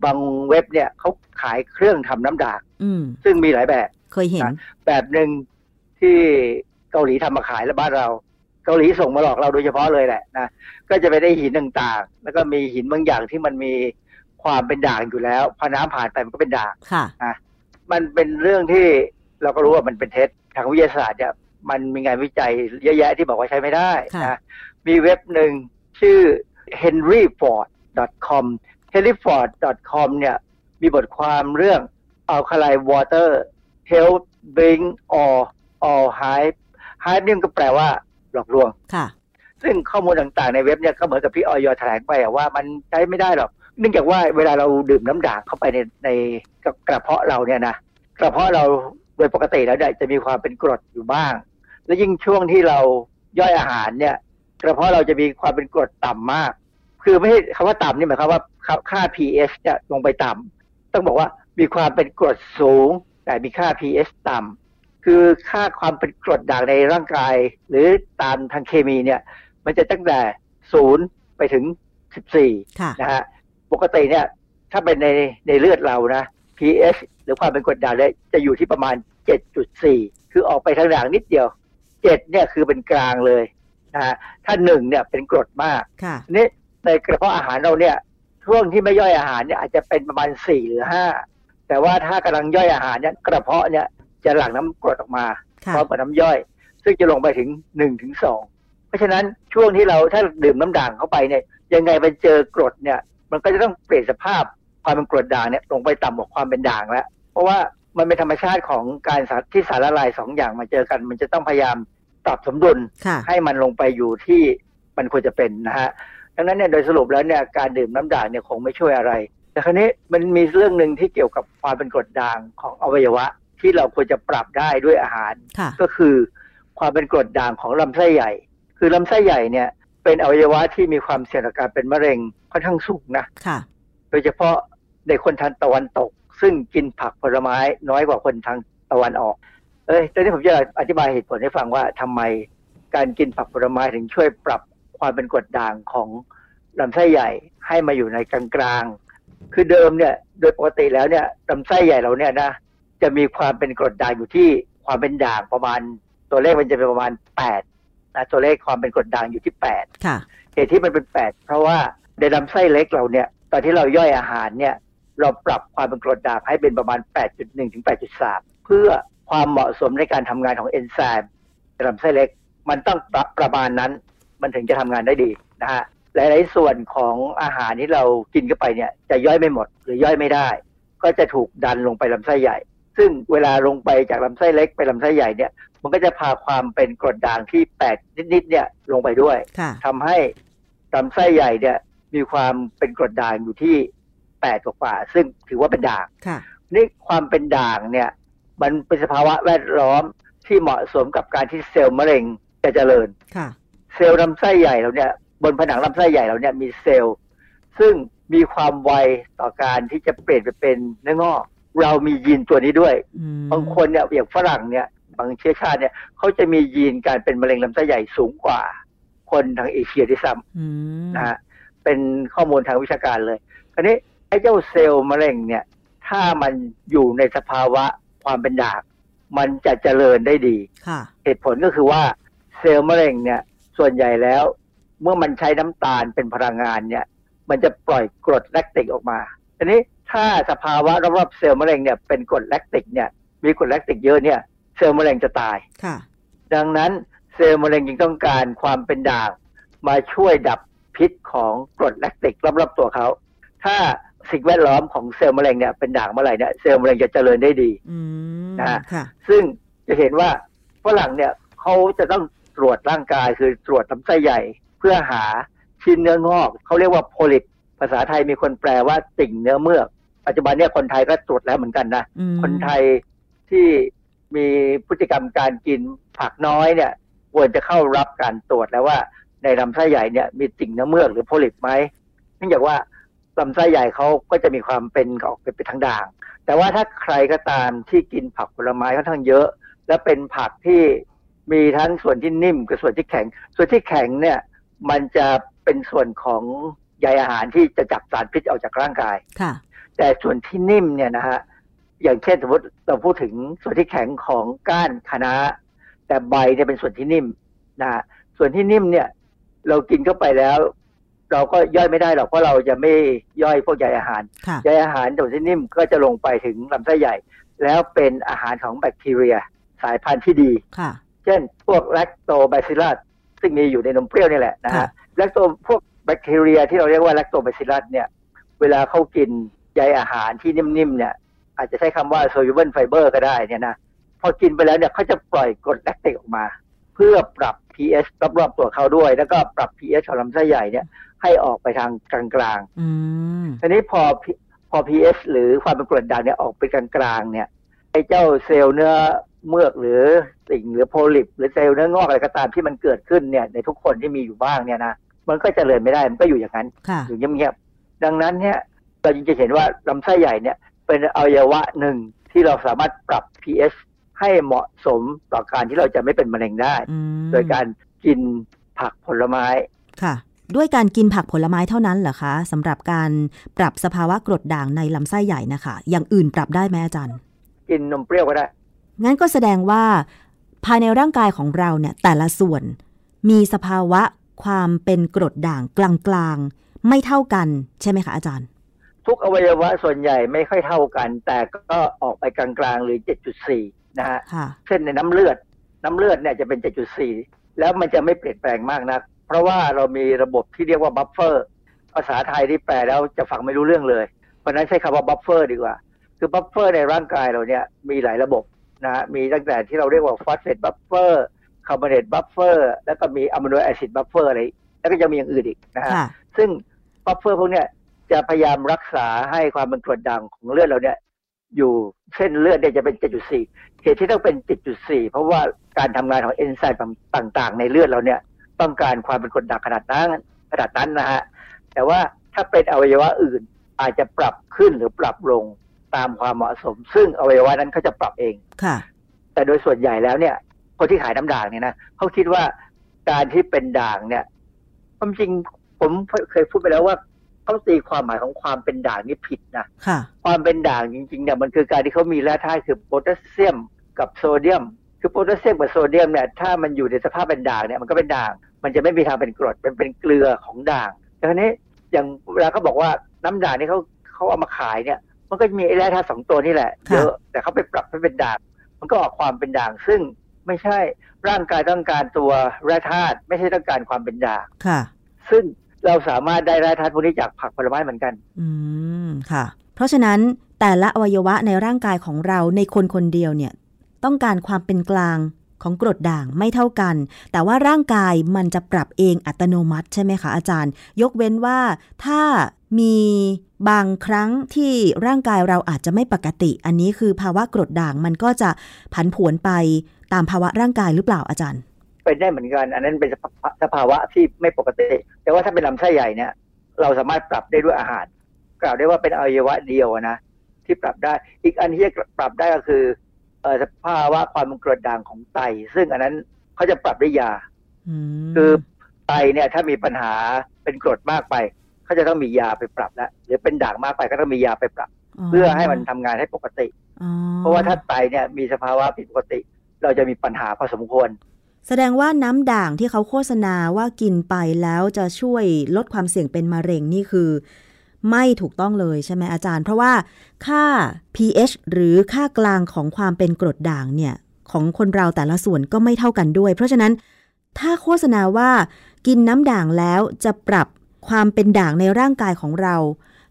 [SPEAKER 5] บางเว็บเนี่ยเขาขายเครื่องทำน้ำด่าง
[SPEAKER 2] อืม
[SPEAKER 5] ซึ่งมีหลายแบบ
[SPEAKER 2] เคยเห็น
[SPEAKER 5] แบบหนึ่งที่เกาหลีทำมาขายแล้วบ้านเราเกาหลีส่งมาหลอกเราโดยเฉพาะเลยแหละนะก็จะไปได้หินต่างๆ แล้วก็มีหินบางอย่างที่มันมีความเป็นด่างอยู่แล้วพอน้ำผ่านไปมันก็เป็นด่าง
[SPEAKER 2] ค่ะ
[SPEAKER 5] มันเป็นเรื่องที่เราก็รู้ว่ามันเป็นเท็จทางวิทยาศาสตร์เนี่ยมันมีงานวิจัยเยอะแยะที่บอกว่าใช้ไม่ได้
[SPEAKER 2] ค่ะ
[SPEAKER 5] นะมีเว็บหนึ่งชื่อ henryford.com henryford.com เนี่ยมีบทความเรื่อง alkaline water help bring all all hype hype นี่มันก็แปลว่า หลอกลวง
[SPEAKER 2] ค่ะ
[SPEAKER 5] ซึ่งข้อมูลต่างๆในเว็บเนี่ยก็เหมือนกับที่ออยแถลงไปอะว่ามันใช้ไม่ได้หรอกเนื่องจากว่าเวลาเราดื่มน้ำด่างเข้าไปในในกระเพาะเราเนี่ยนะกระเพาะเราโดยปกติแล้วเนี่ยจะมีความเป็นกรดอยู่บ้าง และยิ่งช่วงที่เราย่อยอาหารเนี่ย กระเพาะเราจะมีความเป็นกรดต่ำมาก คือไม่ใช่คำว่าต่ำนี่หมายความว่าค่า pH จะลงไปต่ำต้องบอกว่ามีความเป็นกรดสูง แต่มีค่า pH ต่ำ คือค่าความเป็นกรดด่างในร่างกาย หรือตามทางเคมีเนี่ย มันจะตั้งแต่ศูนย์ไปไปถึง14
[SPEAKER 2] ค่ะ
[SPEAKER 5] นะฮะปกติเนี่ย ถ้าเป็นในในเลือดเรานะ pH หรือความเป็นกรดด่างเนี่ยจะอยู่ที่ประมาณ7.4คือออกไปทางด่างนิดเดียว7เนี่ยคือเป็นกลางเลยนะฮะถ้าหนึ่งเนี่ยเป็นกรดมาก
[SPEAKER 2] ค่ะ
[SPEAKER 5] ทีนี้ในกระเพาะอาหารเราเนี่ยช่วงที่ไม่ย่อยอาหารเนี่ยอาจจะเป็นประมาณ4หรือ5แต่ว่าถ้ากำลังย่อยอาหารเนี่ยกระเพาะเนี่ย จะหลั่งน้ำกรดออกมา
[SPEAKER 2] ค่ะ
[SPEAKER 5] พร้อมกับน้ำย่อย ซึ่งจะลงไปถึง1ถึง2เพราะฉะนั้นช่วงที่เราถ้าดื่มน้ำด่างเข้าไปเนี่ยยังไงมันเจอกรดเนี่ย มันก็จะต้องเปลี่ยนสภาพความเป็นกรดด่างเนี่ยลงไปต่ำกว่าความเป็นด่างแล้ว เพราะว่ามันเป็นธรรมชาติของการสารที่สารละลายสองอย่างมาเจอกัน มันจะต้องพยายามปรับสมดุล
[SPEAKER 2] ค่ะ
[SPEAKER 5] ให้มันลงไปอยู่ที่มันควรจะเป็นนะฮะดังนั้นเนี่ยโดยสรุปแล้วเนี่ยการดื่มน้ำด่างเนี่ยคงไม่ช่วยอะไร แต่ครั้นี้มันมีเรื่องหนึ่งที่เกี่ยวกับความเป็นกรดด่างของอวัยวะ ที่เราควรจะปรับได้ด้วยอาหาร
[SPEAKER 2] ค่ะ
[SPEAKER 5] ก็คือความเป็นกรดด่างของลำไส้ใหญ่ คือลำไส้ใหญ่เนี่ย เป็นอวัยวะที่มีความเสี่ยงต่อการเป็นมะเร็งค่อนข้างสูงนะ
[SPEAKER 2] ค่ะ
[SPEAKER 5] โดยเฉพาะในคนทางตะวันตก ซึ่งกินผักผลไม้น้อยกว่าคนทางตะวันออก เอ้ยตอนนี้ผมจะอธิบายเหตุผลให้ฟังว่าทำไมการกินผักผลไม้ถึงช่วยปรับความเป็นกรดด่างของลำไส้ใหญ่ให้มาอยู่ในกลางๆคือเดิมเนี่ย โดยปกติแล้วเนี่ยลำไส้ใหญ่เราเนี่ยนะ จะมีความเป็นกรดด่างอยู่ที่ความเป็นด่างประมาณ ตัวเลขมันจะเป็นประมาณ8นะตัวเลขความเป็นกรดด่างอยู่ที่8
[SPEAKER 2] ค่ะ
[SPEAKER 5] เหตุที่มันเป็น8เพราะว่าในลำไส้เล็กเราเนี่ย ตอนที่เราย่อยอาหารเนี่ย เราปรับความเป็นกรดด่างให้เป็นประมาณ 8.1 ถึง 8.3 เพื่อความเหมาะสมในการทำงานของเอนไซม์ในลำไส้เล็ก มันต้องปรับประมาณนั้น มันถึงจะทำงานได้ดีนะฮะหลาย ๆ ส่วนของอาหารที่เรากินเข้าไปเนี่ย จะย่อยไม่หมดหรือย่อยไม่ได้ ก็จะถูกดันลงไปลำไส้ใหญ่ ซึ่งเวลาลงไปจากลำไส้เล็กไปลำไส้ใหญ่เนี่ยมันก็จะพาความเป็นกรดด่างที่8นิดๆเนี่ยลงไปด้วย
[SPEAKER 2] ค่ะ
[SPEAKER 5] ทำให้ลำไส้ใหญ่เนี่ยมีความเป็นกรดด่างอยู่ที่แปดกว่าๆซึ่งถือว่าเป็นด่าง
[SPEAKER 2] ค่ะ
[SPEAKER 5] นี่ความเป็นด่างเนี่ย มันเป็นสภาวะแวดล้อมที่เหมาะสมกับการที่เซลล์มะเร็งจะเจริญ
[SPEAKER 2] ค่ะ
[SPEAKER 5] เซลล์ลำไส้ใหญ่เราเนี่ย บนผนังลำไส้ใหญ่เราเนี่ยมีเซลล์ ซึ่งมีความไวต่อการที่จะเปลี่ยนไปเป็นเนื้องอก เรามียีนตัวนี้ด้วย
[SPEAKER 2] อืม
[SPEAKER 5] บางคนเนี่ยอย่างฝรั่งเนี่ย บางเชื้อชาติเนี่ยเขาจะมียีนการเป็นมะเร็งลำไส้ใหญ่สูงกว่า คนทางเอเชียด้วยซ้
[SPEAKER 2] อืมำ
[SPEAKER 5] นะฮะเป็นข้อมูลทางวิชาการเลยคราวนี้ไอ้เจ้าเซลล์มะเร็งเนี่ย ถ้ามันอยู่ในสภาวะความเป็นด่างมันจะเจริญได้ดี
[SPEAKER 2] ค่ะ
[SPEAKER 5] เหตุผลก็คือว่าเซลล์มะเร็งเนี่ย ส่วนใหญ่แล้ว เมื่อมันใช้น้ำตาลเป็นพลังงานเนี่ย มันจะปล่อยกรดแลคติกออกมาทีนี้ ถ้าสภาวะรอบๆเซลล์มะเร็งเนี่ยเป็นกรดแลคติกเนี่ยมีกรดแลคติกเยอะเนี่ยเซลล์มะเร็งจะตาย
[SPEAKER 2] ค่ะ
[SPEAKER 5] ดังนั้นเซลล์มะเร็งจึงต้องการความเป็นด่าง มาช่วยดับพิษของกรดแลคติกรอบๆตัวเขา ถ้าสิ่งแวดล้อมของเซลล์มะเร็งเนี่ยเป็นด่างเมื่อไหร่เนี่ยเซลล์มะเร็งจะเจริญได้ดี
[SPEAKER 2] อืม
[SPEAKER 5] นะฮะ
[SPEAKER 2] ค่ะ
[SPEAKER 5] ซึ่งจะเห็นว่าฝรั่งเนี่ยเขาจะต้องตรวจร่างกายคือตรวจลำไส้ใหญ่เพื่อหาชิ้นเนื้องอกเขาเรียกว่าโพลิปภาษาไทยมีคนแปลว่าติ่งเนื้อเมือก ปัจจุบันเนี่ยคนไทยก็ตรวจแล้วเหมือนกันนะ
[SPEAKER 2] อืม
[SPEAKER 5] คนไทยที่มีพฤติกรรมการกินผักน้อยเนี่ยควรจะเข้ารับการตรวจแล้วว่าในลำไส้ใหญ่เนี่ยมีติ่งเนื้อเมือกหรือโพลิปไหมเนื่องจากว่าลำไส้ใหญ่เขาก็จะมีความเป็นออกเป็นทางด่าง แต่ว่าถ้าใครก็ตามที่กินผักผลไม้ค่อนข้างเยอะ และเป็นผักที่มีทั้งส่วนที่นิ่มกับส่วนที่แข็ง ส่วนที่แข็งเนี่ยมันจะเป็นส่วนของใยอาหารที่จะจับสารพิษออกจากร่างกาย
[SPEAKER 2] ค่ะ
[SPEAKER 5] แต่ส่วนที่นิ่มเนี่ยนะฮะอย่างเช่นสมมติเราพูดถึงส่วนที่แข็งของก้านคะน้าแต่ใบเนี่ยเป็นส่วนที่นิ่มนะฮะส่วนที่นิ่มเนี่ย เรากินเข้าไปแล้ว เราก็ย่อยไม่ได้หรอกเพราะเราจะไม่ย่อยพวกใยอาหาร
[SPEAKER 2] ค่ะ
[SPEAKER 5] ใยอาหารส่วนที่นิ่มก็จะลงไปถึงลำไส้ใหญ่ แล้วเป็นอาหารของแบคทีเรีย สายพันธุ์ที่ดี
[SPEAKER 2] ค่ะ
[SPEAKER 5] เช่น พวก Lactobacillus ซึ่งมีอยู่ในนมเปรี้ยวนี่แหละนะ
[SPEAKER 2] ค่ะ
[SPEAKER 5] ฮะ Lacto พวกแบคทีเรียที่เราเรียกว่า Lactobacillus เนี่ย เวลาเขากิน ใยอาหารที่นิ่มๆเนี่ยอาจจะใช้คำว่า soluble fiber ก็ได้เนี่ยนะพอกินไปแล้วเนี่ยเขาจะปล่อยกรดแลคติกออกมา เพื่อปรับ pH รอบๆตัวเขาด้วย แล้วก็ปรับ pH ของลำไส้ใหญ่เนี่ยให้ออกไปทางกลางๆ
[SPEAKER 2] อืม
[SPEAKER 5] ทีนี้พอ P- พอ pH หรือความเป็นกรดด่างเนี่ยออกไปกลางๆเนี่ยไอ้เจ้าเซลล์เนื้อเมือกหรือสิ่งหรือโพลิป หรือเซลล์เนื้องอกอะไรก็ตามที่มันเกิดขึ้นเนี่ยในทุกคนที่มีอยู่บ้างเนี่ยนะมันก็เจริญไม่ได้มันก็อยู่อย่างนั้น
[SPEAKER 2] ค่ะ
[SPEAKER 5] อยู่เงียบๆดังนั้นเนี่ย เราจึงจะเห็นว่าลำไส้ใหญ่เนี่ยเป็นอวัยวะหนึ่งที่เราสามารถปรับ pH ให้เหมาะสมต่อการที่เราจะไม่เป็นมะเร็งได้
[SPEAKER 2] อืม
[SPEAKER 5] โดยการกินผักผลไม้
[SPEAKER 2] ค่ะ ด้วยการกินผักผลไม้เท่านั้นเหรอคะสำหรับการปรับสภาวะกรดด่างในลำไส้ใหญ่นะคะ อย่างอื่นปรับได้ไหมอาจารย์
[SPEAKER 5] กินนมเปรี้ยวก็ได้
[SPEAKER 2] งั้นก็แสดงว่าภายในร่างกายของเราเนี่ยแต่ละส่วนมีสภาวะความเป็นกรดด่างกลางๆ ไม่เท่ากันใช่ไหมคะอาจารย์
[SPEAKER 5] ทุกอวัยวะส่วนใหญ่ไม่ค่อยเท่ากัน แต่ก็ออกไปกลางๆหรือ 7.4 นะฮะ
[SPEAKER 2] ค่ะ
[SPEAKER 5] เช่นในน้ำเลือด น้ำเลือดเนี่ยจะเป็น 7.4 แล้วมันจะไม่เปลี่ยนแปลงมากนัก เพราะว่าเรามีระบบที่เรียกว่า buffer ภาษาไทยที่แปลแล้วจะฟังไม่รู้เรื่องเลย เพราะฉะนั้นใช้คำว่า buffer ดีกว่า คือ buffer ในร่างกายเราเนี่ยมีหลายระบบนะฮะ มีตั้งแต่ที่เราเรียกว่า phosphate buffer carbonate buffer แล้วก็มี amino acid buffer อะไร แล้วก็จะมีอย่างอื่นอีกนะฮะ
[SPEAKER 2] ค่ะ
[SPEAKER 5] ซึ่ง buffer พวกเนี้ย จะพยายามรักษาให้ความเป็นกรดด่างของเลือดเราเนี่ยอยู่เส้นเลือดเนี่ยจะเป็น 7.4 เหตุที่ต้องเป็น 7.4 เพราะว่าการทำงานของเอนไซม์ต่างๆ ในเลือดเราเนี่ยต้องการความเป็นกรดด่างขนาดนั้นขนาดนั้นนะฮะแต่ว่าถ้าเป็นอวัยวะอื่นอาจจะปรับขึ้นหรือปรับลงตามความเหมาะสม ซึ่งอวัยวะนั้นเขาจะปรับเอง
[SPEAKER 2] ค่ะ
[SPEAKER 5] แต่โดยส่วนใหญ่แล้วเนี่ย คนที่ขายน้ำด่างเนี่ยนะเขาคิดว่าการที่เป็นด่างเนี่ยความจริงผมเคยพูดไปแล้วว่า เขาตีความหมายของความเป็นด่างนี่ผิดนะ
[SPEAKER 2] ค่ะ
[SPEAKER 5] ความเป็นด่างจริงๆเนี่ยมันคือการที่เขามีแร่ธาตุคือโพแทสเซียมกับโซเดียม คือโพแทสเซียมกับโซเดียมเนี่ยถ้ามันอยู่ในสภาพเป็นด่างเนี่ยมันก็เป็นด่าง มันจะไม่มีทางเป็นกรดเป็นเป็นเกลือของด่างดังนี้อย่างเวลาเขาบอกว่าน้ำด่างนี่เขาเขาเอามาขายเนี่ย มันก็มีไอ้แร่ธาตุสองตัวนี่แหละ
[SPEAKER 2] ค่ะ
[SPEAKER 5] เยอะแต่เขาไปปรับให้เป็นด่าง มันก็ออกความเป็นด่าง ซึ่งไม่ใช่ร่างกายต้องการตัวแร่ธาตุไม่ใช่ต้องการความเป็นด่าง
[SPEAKER 2] ค่ะ
[SPEAKER 5] ซึ่ง เราสามารถได้แร่ธาตุพวกนี้จากผักผลไม้เหมือนกัน
[SPEAKER 2] อืมค่ะ เพราะฉะนั้นแต่ละอวัยวะในร่างกายของเราในคนคนเดียวเนี่ย ต้องการความเป็นกลางของกรดด่างไม่เท่ากัน แต่ว่าร่างกายมันจะปรับเองอัตโนมัติใช่ไหมคะอาจารย์ ยกเว้นว่าถ้ามีบางครั้งที่ร่างกายเราอาจจะไม่ปกติ อันนี้คือภาวะกรดด่างมันก็จะผันผวนไปตามภาวะร่างกายหรือเปล่าอาจารย์
[SPEAKER 5] เป็นได้เหมือนกัน อันนั้นเป็นสภาสภาวะที่ไม่ปกติ แต่ว่าถ้าเป็นลำไส้ใหญ่เนี่ย เราสามารถปรับได้ด้วยอาหาร กล่าวได้ว่าเป็นอวัยวะเดียวนะที่ปรับได้ อีกอันที่จะปรับได้ก็คือเอ่อสภาวะความเป็นกรดด่างของไต ซึ่งอันนั้นเขาจะปรับด้วยยา
[SPEAKER 2] อืม
[SPEAKER 5] คือไตเนี่ย ถ้ามีปัญหาเป็นกรดมากไปเขาจะต้องมียาไปปรับแล้วหรือเป็นด่างมากไปก็ต้องมียาไปปรับ เพื่อให้มันทำงานให้ปกติ
[SPEAKER 2] อ๋อ
[SPEAKER 5] เพราะว่าถ้าไตเนี่ยมีสภาวะผิดปกติ เราจะมีปัญหาพอสมควร
[SPEAKER 2] แสดงว่าน้ำด่างที่เขาโฆษณาว่ากินไปแล้วจะช่วยลดความเสี่ยงเป็นมะเร็งนี่คือ ไม่ถูกต้องเลยใช่ไหมอาจารย์ เพราะว่าค่า pH หรือค่ากลางของความเป็นกรดด่างเนี่ย ของคนเราแต่ละส่วนก็ไม่เท่ากันด้วย เพราะฉะนั้นถ้าโฆษณาว่ากินน้ำด่างแล้วจะปรับความเป็นด่างในร่างกายของเรา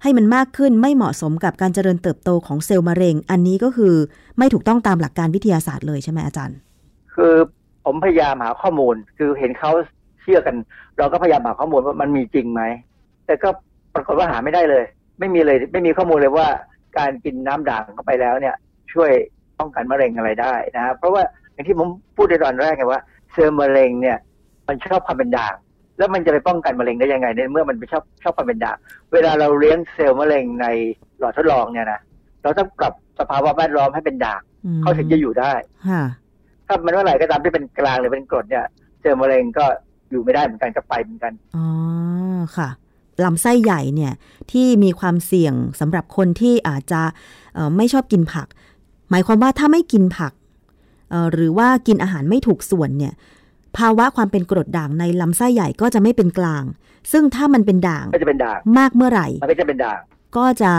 [SPEAKER 2] ให้มันมากขึ้นไม่เหมาะสมกับการเจริญเติบโตของเซลล์มะเร็ง อันนี้ก็คือไม่ถูกต้องตามหลักการวิทยาศาสตร์เลยใช่ไหมอาจารย์
[SPEAKER 5] คือ ผมพยายามหาข้อมูล คือเห็นเขาเชื่อกัน เราก็พยายามหาข้อมูลว่ามันมีจริงไหม แต่ก็ปรากฏว่าหาไม่ได้เลย ไม่มีเลยไม่มีข้อมูลเลยว่าการกินน้ำด่างเข้าไปแล้วเนี่ย ช่วยป้องกันมะเร็งอะไรได้นะครับเพราะว่าอย่างที่ผมพูดในตอนแรกไงว่าเซลล์มะเร็งเนี่ย มันชอบความเป็นด่าง แล้วมันจะไปป้องกันมะเร็งได้ยังไงในเมื่อมันไปชอบชอบความเป็นด่าง เวลาเราเลี้ยงเซลล์มะเร็งในหลอดทดลองเนี่ยนะเราต้องปรับสภาวะแวดล้อมให้เป็นด่าง
[SPEAKER 2] อืม
[SPEAKER 5] เขาถึงจะอยู่ได้
[SPEAKER 2] ค่ะ
[SPEAKER 5] ถ้ามันเมื่อไหร่ก็ตามที่เป็นกลางหรือเป็นกรดเนี่ยเซลล์มะเร็งก็อยู่ไม่ได้เหมือนกันกับไปเหมือนกัน
[SPEAKER 2] อ๋อค่ะลำไส้ใหญ่เนี่ยที่มีความเสี่ยงสำหรับคนที่อาจจะเอ่อไม่ชอบกินผัก หมายความว่าถ้าไม่กินผักเอ่อหรือว่ากินอาหารไม่ถูกส่วนเนี่ยภาวะความเป็นกรดด่างในลำไส้ใหญ่ก็จะไม่เป็นกลาง ซึ่งถ้ามันเป็นด่าง
[SPEAKER 5] ก็จะเป็นด่าง
[SPEAKER 2] มากเมื่อไหร่
[SPEAKER 5] มันก็จะเป็นด่าง
[SPEAKER 2] ก็จะ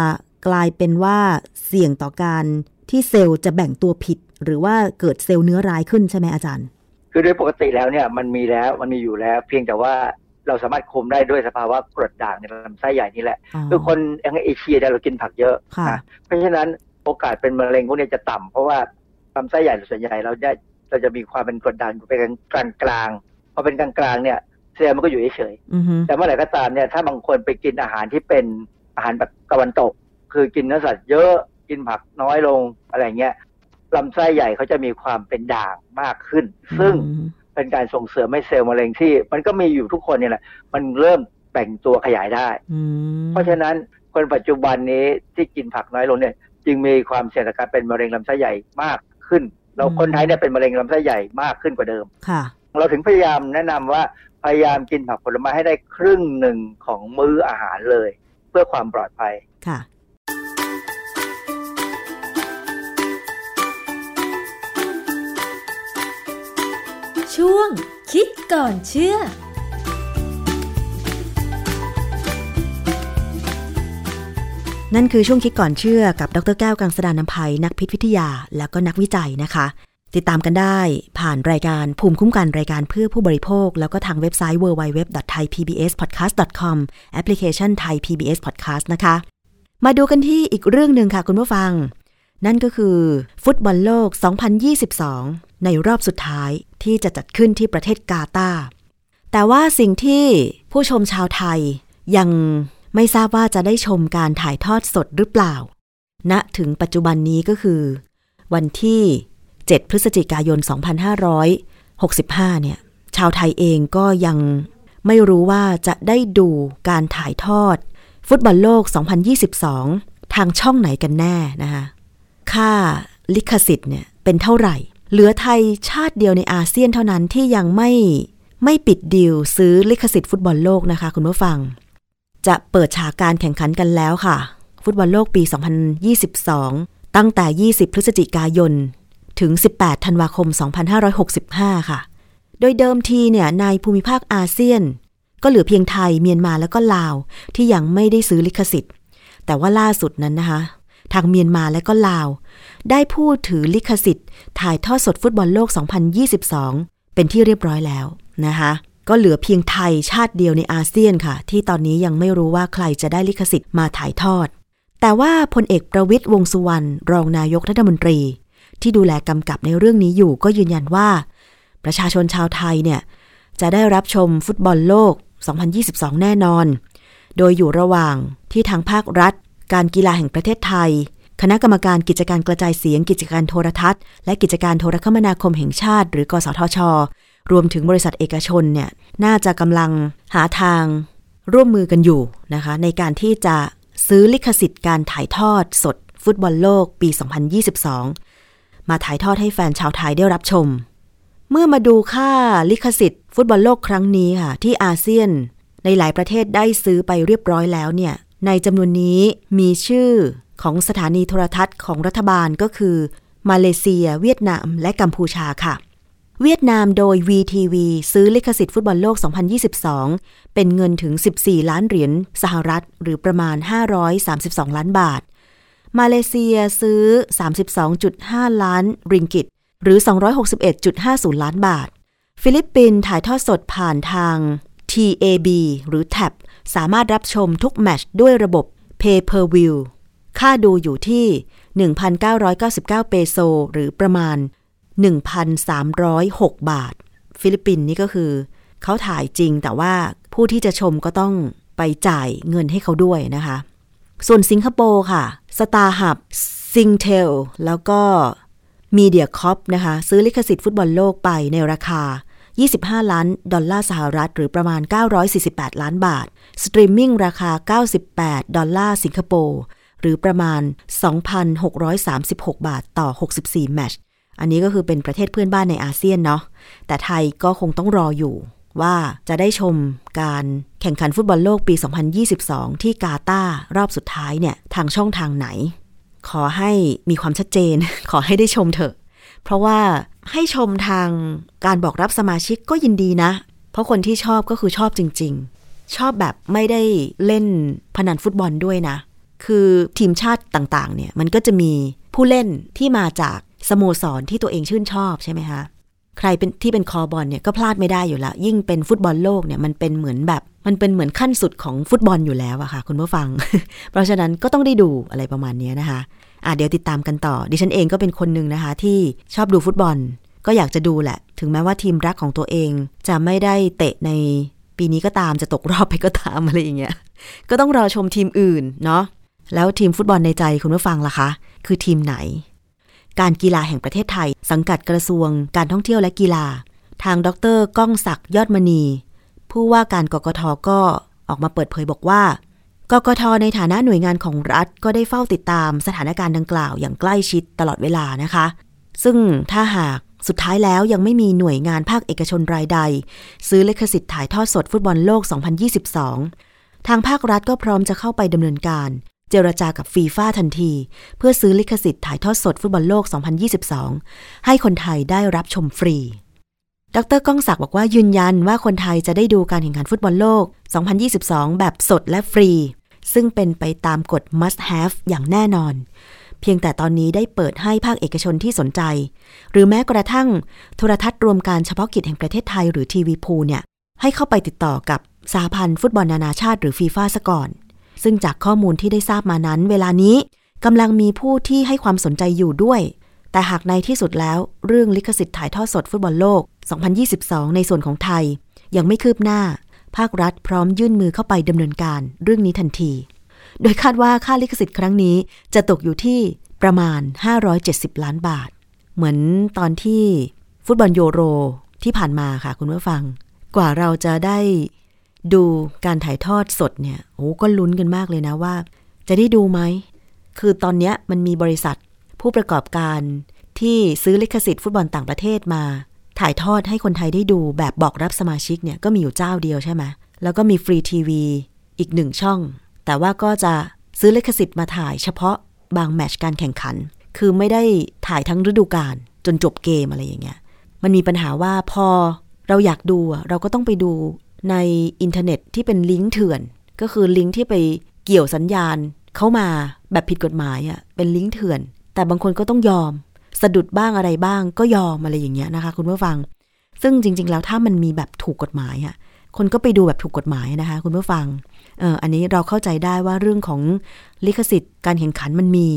[SPEAKER 2] กลายเป็นว่าเสี่ยงต่อการ ที่เซลล์จะแบ่งตัวผิด หรือว่าเกิดเซลล์เนื้อร้ายขึ้นใช่ไหมอาจารย์
[SPEAKER 5] คือโดยปกติแล้วเนี่ยมันมีแล้วมันมีอยู่แล้ว เพียงแต่ว่าเราสามารถคุมได้ด้วยสภาวะกรดด่างในลำไส้ใหญ่นี่แหละ
[SPEAKER 2] อ๋อ
[SPEAKER 5] คือคนอย่างเอเชียเนี่ยเรากินผักเยอะ
[SPEAKER 2] ค่ะ
[SPEAKER 5] นะเพราะฉะนั้นโอกาสเป็นมะเร็งพวกนี้จะต่ำเพราะว่าลำไส้ใหญ่ส่วนใหญ่เราจะเราจะมีความเป็นกรดด่างอยู่เป็นกลางกลางๆพอเป็นกลางกลางๆเนี่ยเซลล์มันก็อยู่เฉยๆ
[SPEAKER 2] อือฮึ
[SPEAKER 5] แต่เมื่อไหร่ก็ตามเนี่ยถ้าบางคนไปกินอาหารที่เป็นอาหารแบบตะวันตก คือกินเนื้อสัตว์เยอะ กินผักน้อยลงอะไรเงี้ยลำไส้ใหญ่เขาจะมีความเป็นด่างมากขึ้น ซึ่ง
[SPEAKER 2] อืม
[SPEAKER 5] เป็นการส่งเสริมให้เซลล์มะเร็งที่ มันก็มีอยู่ทุกคนเนี่ยแหละ มันเริ่มแบ่งตัวขยายได้
[SPEAKER 2] อืม
[SPEAKER 5] เพราะฉะนั้นคนปัจจุบันนี้ที่กินผักน้อยลงเนี่ย จึงมีความเสี่ยงต่อการเป็นมะเร็งลำไส้ใหญ่มากขึ้น เราคนไทยเนี่ยเป็นมะเร็งลำไส้ใหญ่มากขึ้นกว่าเดิม
[SPEAKER 2] ค่ะ
[SPEAKER 5] เราถึงพยายามแนะนำว่าพยายามกินผักผลไม้ให้ได้ครึ่งหนึ่งของมื้ออาหารเลย เพื่อความปลอดภัย
[SPEAKER 2] ค่ะ
[SPEAKER 4] ช่วง คิดก่อนเชื่อ
[SPEAKER 2] นั่นคือช่วงคิดก่อนเชื่อกับดรแก้วกังสดานนภัยนักพิษวิทยาแล้วก็นักวิจัยนะคะ ติดตามกันได้ผ่านรายการภูมิคุ้มกันรายการเพื่อผู้บริโภค แล้วก็ทางเว็บไซต์ www.thaipbspodcast.com แอปพลิเคชัน Thai PBS Podcast นะคะ มาดูกันที่อีกเรื่องหนึ่งค่ะคุณผู้ฟัง นั่นก็คือฟุตบอลโลก 2022 ในรอบสุดท้ายที่จะจัดขึ้นที่ประเทศกาตาร์แต่ว่าสิ่งที่ผู้ชมชาวไทยยังไม่ทราบว่าจะได้ชมการถ่ายทอดสดหรือเปล่าณถึงปัจจุบันนี้ก็คือ วันที่ 7 พฤศจิกายน 2565 เนี่ย ชาวไทยเองก็ยังไม่รู้ว่าจะได้ดูการถ่ายทอด ฟุตบอลโลก 2022 ทางช่องไหนกันแน่นะคะค่าลิขสิทธิ์เนี่ยเป็นเท่าไหร่ เหลือไทยชาติเดียวในอาเซียนเท่านั้นที่ยังไม่ไม่ปิดดีลซื้อลิขสิทธิ์ฟุตบอลโลกนะคะ คุณผู้ฟัง จะเปิดฉากการแข่งขันกันแล้วค่ะ ฟุตบอลโลกปี 2022 ตั้งแต่ 20 พฤศจิกายน ถึง 18 ธันวาคม 2565 ค่ะ โดยเดิมทีเนี่ยในภูมิภาคอาเซียน ก็เหลือเพียงไทยเมียนมาแล้วก็ลาวที่ยังไม่ได้ซื้อลิขสิทธิ์ แต่ว่าล่าสุดนั้นนะคะ ทางเมียนมาและก็ลาว ได้พูดถือลิขสิทธิ์ ถ่ายทอดสดฟุตบอลโลก 2022 เป็นที่เรียบร้อยแล้วนะคะก็เหลือเพียงไทยชาติเดียวในอาเซียนค่ะ ที่ตอนนี้ยังไม่รู้ว่าใครจะได้ลิขสิทธิ์มาถ่ายทอด แต่ว่าพลเอกประวิตยวงสุวรรณรองนายกรัฐมนตรี ที่ดูแลกำกับในเรื่องนี้อยู่ก็ยืนยันว่า ประชาชนชาวไทยเนี่ยจะได้รับชมฟุตบอลโลก 2022 แน่นอน โดยอยู่ระหว่างที่ทางภาครัฐ การกีฬาแห่งประเทศไทย คณะกรรมการกิจการกระจายเสียง กิจการโทรทัศน์ และกิจการโทรคมนาคมแห่งชาติ หรือกสทช รวมถึงบริษัทเอกชนเนี่ยน่าจะกำลังหาทางร่วมมือกันอยู่นะคะ ในการที่จะซื้อลิขสิทธิ์การถ่ายทอดสด ฟุตบอลโลกปี 2022 มาถ่ายทอดให้แฟนชาวไทยได้รับชม เมื่อมาดูค่าลิขสิทธิ์ ฟุตบอลโลกครั้งนี้ค่ะที่อาเซียนในหลายประเทศได้ซื้อไปเรียบร้อยแล้วเนี่ย ในจำนวนนี้มีชื่อของสถานีโทรทัศน์ของรัฐบาลก็คือ มาเลเซีย เวียดนาม และกัมพูชาค่ะ เวียดนามโดย VTV ซื้อลิขสิทธิ์ฟุตบอลโลก 2022 เป็นเงินถึง 14 ล้านเหรียญสหรัฐ หรือประมาณ 532 ล้านบาท มาเลเซียซื้อ 32.5 ล้านริงกิต หรือ 261.50 ล้านบาท ฟิลิปปินส์ถ่ายทอดสดผ่านทาง TAB หรือ TAP สามารถรับชมทุกแมตช์ด้วยระบบ Pay per view ค่าดูอยู่ที่ 1,999 เปโซ หรือประมาณ 1,306 บาท ฟิลิปปินส์นี่ก็คือ เขาถ่ายจริงแต่ว่าผู้ที่จะชมก็ต้องไปจ่ายเงินให้เขาด้วยนะคะ ส่วนสิงคโปร์ค่ะ StarHub Singtel แล้วก็ Mediacorp นะคะ ซื้อลิขสิทธิ์ฟุตบอลโลกไปในราคา 25 ล้านดอลลาร์สหรัฐ หรือประมาณ 948 ล้านบาท สตรีมมิ่งราคา 98 ดอลลาร์สิงคโปร์หรือประมาณ 2,636 บาทต่อ 64 แมตช์อันนี้ก็คือเป็นประเทศเพื่อนบ้านในอาเซียนเนาะแต่ไทยก็คงต้องรออยู่ว่าจะได้ชมการแข่งขันฟุตบอลโลกปี 2022 ที่กาตาร์รอบสุดท้ายเนี่ย ทางช่องทางไหน ขอให้มีความชัดเจน ขอให้ได้ชมเถอะ เพราะว่าให้ชมทางการบอกรับสมาชิกก็ยินดีนะ เพราะคนที่ชอบก็คือชอบจริง ๆ ชอบแบบไม่ได้เล่นพนันฟุตบอลด้วยนะ คือทีมชาติต่างๆ เนี่ยมันก็จะมีผู้เล่นที่มาจากสโมสรที่ตัวเองชื่นชอบใช่ไหมคะใครเป็นที่เป็นคอบอลเนี่ยก็พลาดไม่ได้อยู่และยิ่งเป็นฟุตบอลโลกเนี่ยมันเป็นเหมือนแบบ มันเป็นเหมือนขั้นสุดของฟุตบอลอยู่แล้วอะค่ะ คุณผู้ฟัง เพราะฉะนั้นก็ต้องได้ดูอะไรประมาณนี้นะคะ อะเดี๋ยวติดตามกันต่อ ดิฉันเองก็เป็นคนหนึ่งนะคะ ที่ชอบดูฟุตบอล ก็อยากจะดูแหละ ถึงแม้ว่าทีมรักของตัวเอง จะไม่ได้เตะในปีนี้ก็ตามจะตกรอบไปก็ตามอะไรอย่างเงี้ย ก็ต้องรอชมทีมอื่นเนาะ แล้วทีมฟุตบอลในใจคุณผู้ฟังล่ะคะ คือทีมไหน การกีฬาแห่งประเทศไทย สังกัดกระทรวง การท่องเที่ยวและกีฬา ทางดรก้องศักดิ์ยอดมณี ผู้ว่าการกกทก็ออกมาเปิดเผยบอกว่า กกทในฐานะหน่วยงานของรัฐก็ได้เฝ้าติดตามสถานการณ์ดังกล่าวอย่างใกล้ชิดตลอดเวลานะคะ ซึ่งถ้าหากสุดท้ายแล้วยังไม่มีหน่วยงานภาคเอกชนรายใด ซื้อลิขสิทธิ์ถ่ายทอดสดฟุตบอลโลก 2022 ทางภาครัฐก็พร้อมจะเข้าไปดำเนินการ เจรจากับฟีฟ่าทันที เพื่อซื้อลิขสิทธิ์ถ่ายทอดสดฟุตบอลโลก 2022 ให้คนไทยได้รับชมฟรี ดรก้องศักดิ์บอกว่ายืนยันว่าคนไทยจะได้ดูการแข่งขันฟุตบอลโลก 2022 แบบสดและฟรี ซึ่งเป็นไปตามกฎ must have อย่างแน่นอน เพียงแต่ตอนนี้ได้เปิดให้ภาคเอกชนที่สนใจ หรือแม้กระทั่งโทรทัศน์รวมการเฉพาะกิจแห่งประเทศไทยหรือทีวีพูเนี่ย ให้เข้าไปติดต่อกับสหพันธ์ฟุตบอลนานาชาติหรือฟีฟ่าซะก่อน ซึ่งจากข้อมูลที่ได้ทราบมานั้น เวลานี้กำลังมีผู้ที่ให้ความสนใจอยู่ด้วย แต่หากในที่สุดแล้ว เรื่องลิขสิทธิ์ถ่ายทอดสดฟุตบอลโลก 2022 ในส่วนของไทย ยังไม่คืบหน้า ภาครัฐพร้อมยื่นมือเข้าไปดำเนินการเรื่องนี้ทันที โดยคาดว่าค่าลิขสิทธิ์ครั้งนี้จะตกอยู่ที่ประมาณ 570 ล้านบาท เหมือนตอนที่ฟุตบอลยูโรที่ผ่านมาค่ะคุณผู้ฟัง กว่าเราจะได้ดูการถ่ายทอดสดเนี่ยโอ้ก็ลุ้นกันมากเลยนะว่า จะได้ดูไหม คือตอนนี้มันมีบริษัทผู้ประกอบการที่ซื้อลิขสิทธิ์ฟุตบอลต่างประเทศมา ถ่ายทอดให้คนไทยได้ดูแบบบอกรับสมาชิกเนี่ยก็มีอยู่เจ้าเดียวใช่ไหมแล้วก็มีฟรีทีวีอีกหนึ่งช่อง แต่ว่าก็จะซื้อลิขสิทธิ์มาถ่ายเฉพาะบางแมตช์การแข่งขัน คือไม่ได้ถ่ายทั้งฤดูกาลจนจบเกมอะไรอย่างเงี้ย มันมีปัญหาว่าพอเราอยากดูเราก็ต้องไปดูในอินเทอร์เน็ตที่เป็นลิงก์เถื่อน ก็คือลิงก์ที่ไปเกี่ยวสัญญาณเข้ามาแบบผิดกฎหมายอ่ะเป็นลิงก์เถื่อน แต่บางคนก็ต้องยอม สะดุดบ้างอะไรบ้าง ก็ยอมอะไรอย่างเงี้ยนะคะ คุณผู้ฟัง ซึ่งจริง ๆ แล้วถ้ามันมีแบบถูกกฎหมายอะคนก็ไปดูแบบถูกกฎหมายนะคะ คุณผู้ฟังเอออันนี้เราเข้าใจได้ว่าเรื่องของลิขสิทธิ์การแข่งขันมันมี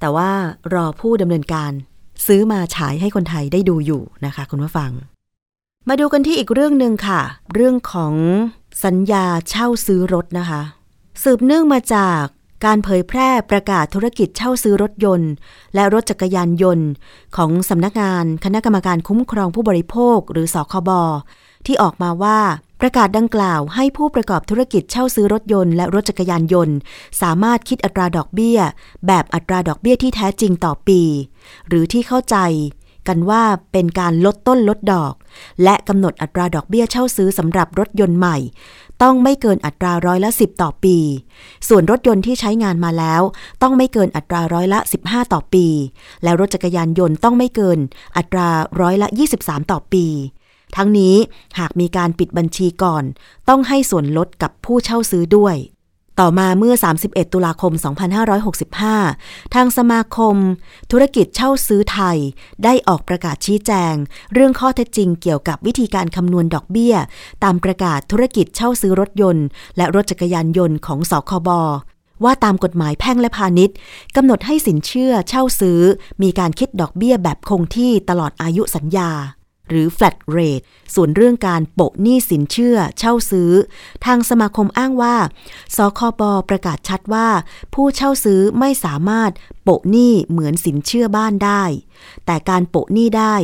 [SPEAKER 2] แต่ว่ารอผู้ดำเนินการซื้อมาฉายให้คนไทยได้ดูอยู่นะคะ คุณผู้ฟัง มาดูกันที่อีกเรื่องหนึ่งค่ะ เรื่องของสัญญาเช่าซื้อรถนะคะ สืบเนื่องมาจาก การเผยแพร่ประกาศธุรกิจเช่าซื้อรถยนต์ และรถจักรยานยนต์ ของสำนักงานคณะกรรมการคุ้มครองผู้บริโภคหรือสคบที่ออกมาว่าประกาศดังกล่าวให้ผู้ประกอบธุรกิจเช่าซื้อรถยนต์และรถจักรยานยนต์ สามารถคิดอัตราดอกเบี้ย แบบอัตราดอกเบี้ยที่แท้จริงต่อปี หรือที่เข้าใจกันว่าเป็นการลดต้นลดดอก และกำหนดอัตราดอกเบี้ยเช่าซื้อสำหรับรถยนต์ใหม่ ต้องไม่เกินอัตราร้อยละ 10 ต่อปี ส่วนรถยนต์ที่ใช้งานมาแล้ว ต้องไม่เกินอัตราร้อยละ 15 ต่อปี แล้วรถจักรยานยนต์ต้องไม่เกินอัตราร้อยละ 23 ต่อปี ทั้งนี้หากมีการปิดบัญชีก่อน ต้องให้ส่วนลดกับผู้เช่าซื้อด้วย ต่อมาเมื่อ 31 ตุลาคม 2565 ทางสมาคม ธุรกิจเช่าซื้อไทย ได้ออกประกาศชี้แจง เรื่องข้อเท็จจริงเกี่ยวกับวิธีการคำนวณดอกเบี้ย ตามประกาศธุรกิจเช่าซื้อรถยนต์ และรถจักรยานยนต์ของสคบว่าตามกฎหมายแพ่งและพาณิชย์กำหนดให้สินเชื่อเช่าซื้อ มีการคิดดอกเบี้ยแบบคงที่ตลอดอายุสัญญา หรือ flat rate ส่วนเรื่องการโปะหนี้สินเชื่อเช่าซื้อ ทางสมาคมอ้างว่า สคบประกาศชัดว่า ผู้เช่าซื้อไม่สามารถโปะหนี้เหมือนสินเชื่อบ้านได้ แต่การโปะหนี้ได้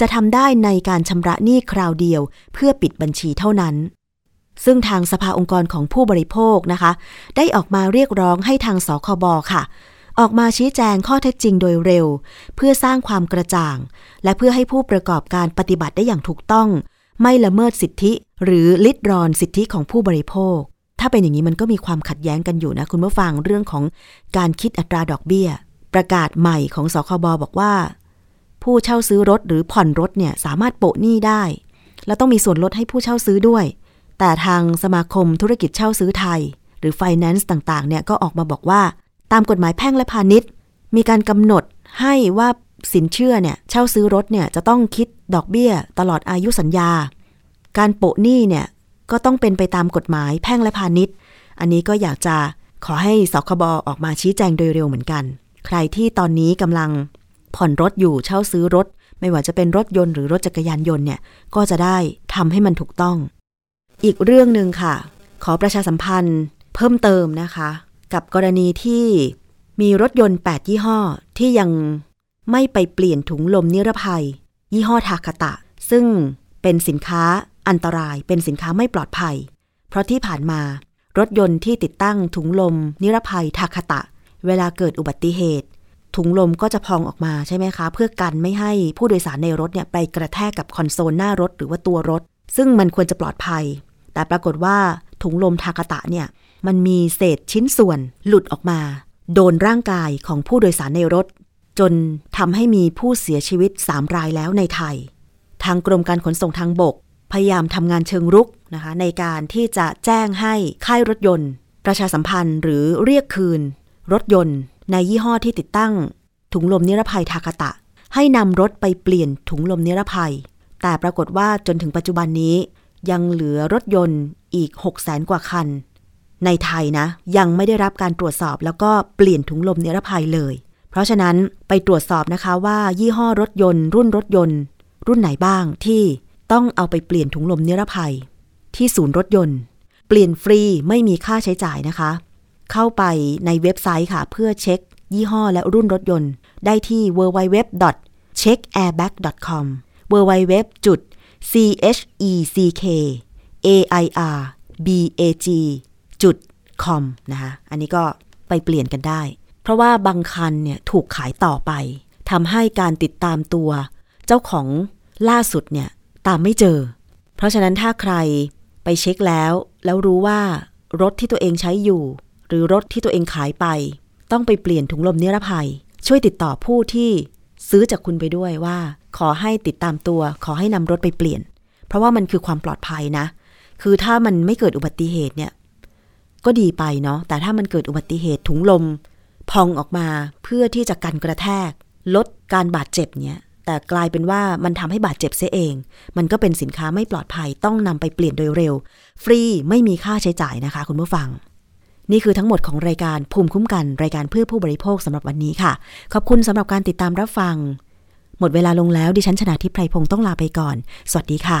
[SPEAKER 2] จะทำได้ในการชำระหนี้คราวเดียว เพื่อปิดบัญชีเท่านั้นซึ่งทางสภาองค์กรของผู้บริโภคนะคะ ได้ออกมาเรียกร้องให้ทางสคบค่ะ ออกมาชี้แจงข้อเท็จจริงโดยเร็ว เพื่อสร้างความกระจ่าง และเพื่อให้ผู้ประกอบการปฏิบัติได้อย่างถูกต้อง ไม่ละเมิดสิทธิ หรือลิดรอนสิทธิของผู้บริโภค ถ้าเป็นอย่างนี้มันก็มีความขัดแย้งกันอยู่นะ คุณผู้ฟังเรื่องของการคิดอัตราดอกเบี้ย ประกาศใหม่ของสคบบอกว่า ผู้เช่าซื้อรถหรือผ่อนรถเนี่ยสามารถโปะหนี้ได้ แล้วต้องมีส่วนลดให้ผู้เช่าซื้อด้วย แต่ทางสมาคมธุรกิจเช่าซื้อไทย หรือ Finance ต่างๆเนี่ยก็ออกมาบอกว่า ตามกฎหมายแพ่งและพาณิชย์ มีการกำหนดให้ว่าสินเชื่อเนี่ยเช่าซื้อรถเนี่ยจะต้องคิดดอกเบี้ย ตลอดอายุสัญญา การโปะหนี้เนี่ยก็ต้องเป็นไปตามกฎหมายแพ่งและพาณิชย์ อันนี้ก็อยากจะขอให้สคบออกมาชี้แจงโดยเร็วเหมือนกัน ใครที่ตอนนี้กำลังผ่อนรถอยู่เช่าซื้อรถ ไม่ว่าจะเป็นรถยนต์หรือรถจักรยานยนต์เนี่ยก็จะได้ทำให้มันถูกต้อง อีกเรื่องหนึ่งค่ะ ขอประชาสัมพันธ์เพิ่มเติมนะคะ กับกรณีที่มีรถยนต์ 8 ยี่ห้อที่ยังไม่ไปเปลี่ยนถุงลมนิรภัย ยี่ห้อทาคาตะ ซึ่งเป็นสินค้าอันตรายเป็นสินค้าไม่ปลอดภัย เพราะที่ผ่านมารถยนต์ที่ติดตั้งถุงลม นิรภัยทาคาตะ เวลาเกิดอุบัติเหตุ ถุงลมก็จะพองออกมาใช่ไหมคะ เพื่อกันไม่ให้ผู้โดยสารในรถเนี่ยไปกระแทกกับคอนโซลหน้ารถหรือว่าตัวรถ ซึ่งมันควรจะปลอดภัย แต่ปรากฏว่าถุงลมทากาตะเนี่ย มันมีเศษชิ้นส่วนหลุดออกมา โดนร่างกายของผู้โดยสารในรถ จนทำให้มีผู้เสียชีวิต3รายแล้วในไทย ทางกรมการขนส่งทางบก พยายามทำงานเชิงรุกนะคะ ในการที่จะแจ้งให้ค่ายรถยนต์ ประชาสัมพันธ์หรือเรียกคืน รถยนต์ ในยี่ห้อที่ติดตั้ง ถุงลมนิรภัยทากาตะ ให้นำรถไปเปลี่ยนถุงลมนิรภัย แต่ปรากฏว่าจนถึงปัจจุบันนี้ ยังเหลือรถยนต์อีก6 0แสนกว่าคัน ในไทยนะ ยังไม่ได้รับการตรวจสอบแล้วก็เปลี่ยนถุงลมนิรภัยเลย เพราะฉะนั้นไปตรวจสอบนะคะว่ายี่ห้อรถยนต์ รุ่นรถยนต์ รุ่นไหนบ้างที่ต้องเอาไปเปลี่ยนถุงลมนิรภัย ที่ศูนย์รถยนต์ เปลี่ยนฟรีไม่มีค่าใช้จ่ายนะคะ เข้าไปในเว็บไซต์ค่ะ เพื่อเช็ค ยี่ห้อและรุ่นรถยนต์ ได้ที่ www.checkairbag.com www. check air bag com นะคะอันนี้ก็ไปเปลี่ยนกันได้ เพราะว่าบางคันเนี่ยถูกขายต่อไปทำให้การติดตามตัว เจ้าของล่าสุดเนี่ยตามไม่เจอ เพราะฉะนั้นถ้าใครไปเช็คแล้ว แล้วรู้ว่ารถที่ตัวเองใช้อยู่ หรือรถที่ตัวเองขายไป ต้องไปเปลี่ยนถุงลมนิรภัย ช่วยติดต่อผู้ที่ซื้อจากคุณไปด้วยว่า ขอให้ติดตามตัว ขอให้นำรถไปเปลี่ยน เพราะว่ามันคือความปลอดภัยนะ คือถ้ามันไม่เกิดอุบัติเหตุเนี่ย ก็ดีไปเนาะแต่ถ้ามันเกิดอุบัติเหตุถุงลม พองออกมาเพื่อที่จะกันกระแทก ลดการบาดเจ็บเนี่ยแต่กลายเป็นว่ามันทำให้บาดเจ็บเสียเอง มันก็เป็นสินค้าไม่ปลอดภัยต้องนำไปเปลี่ยนโดยเร็ว ฟรีไม่มีค่าใช้จ่ายนะคะ คุณผู้ฟัง นี่คือทั้งหมดของรายการภูมิคุ้มกัน รายการเพื่อผู้บริโภคสำหรับวันนี้ค่ะ ขอบคุณสำหรับการติดตามรับฟัง หมดเวลาลงแล้วดิฉันชนะทิพไพรพงศ์ต้องลาไปก่อน สวัสดีค่ะ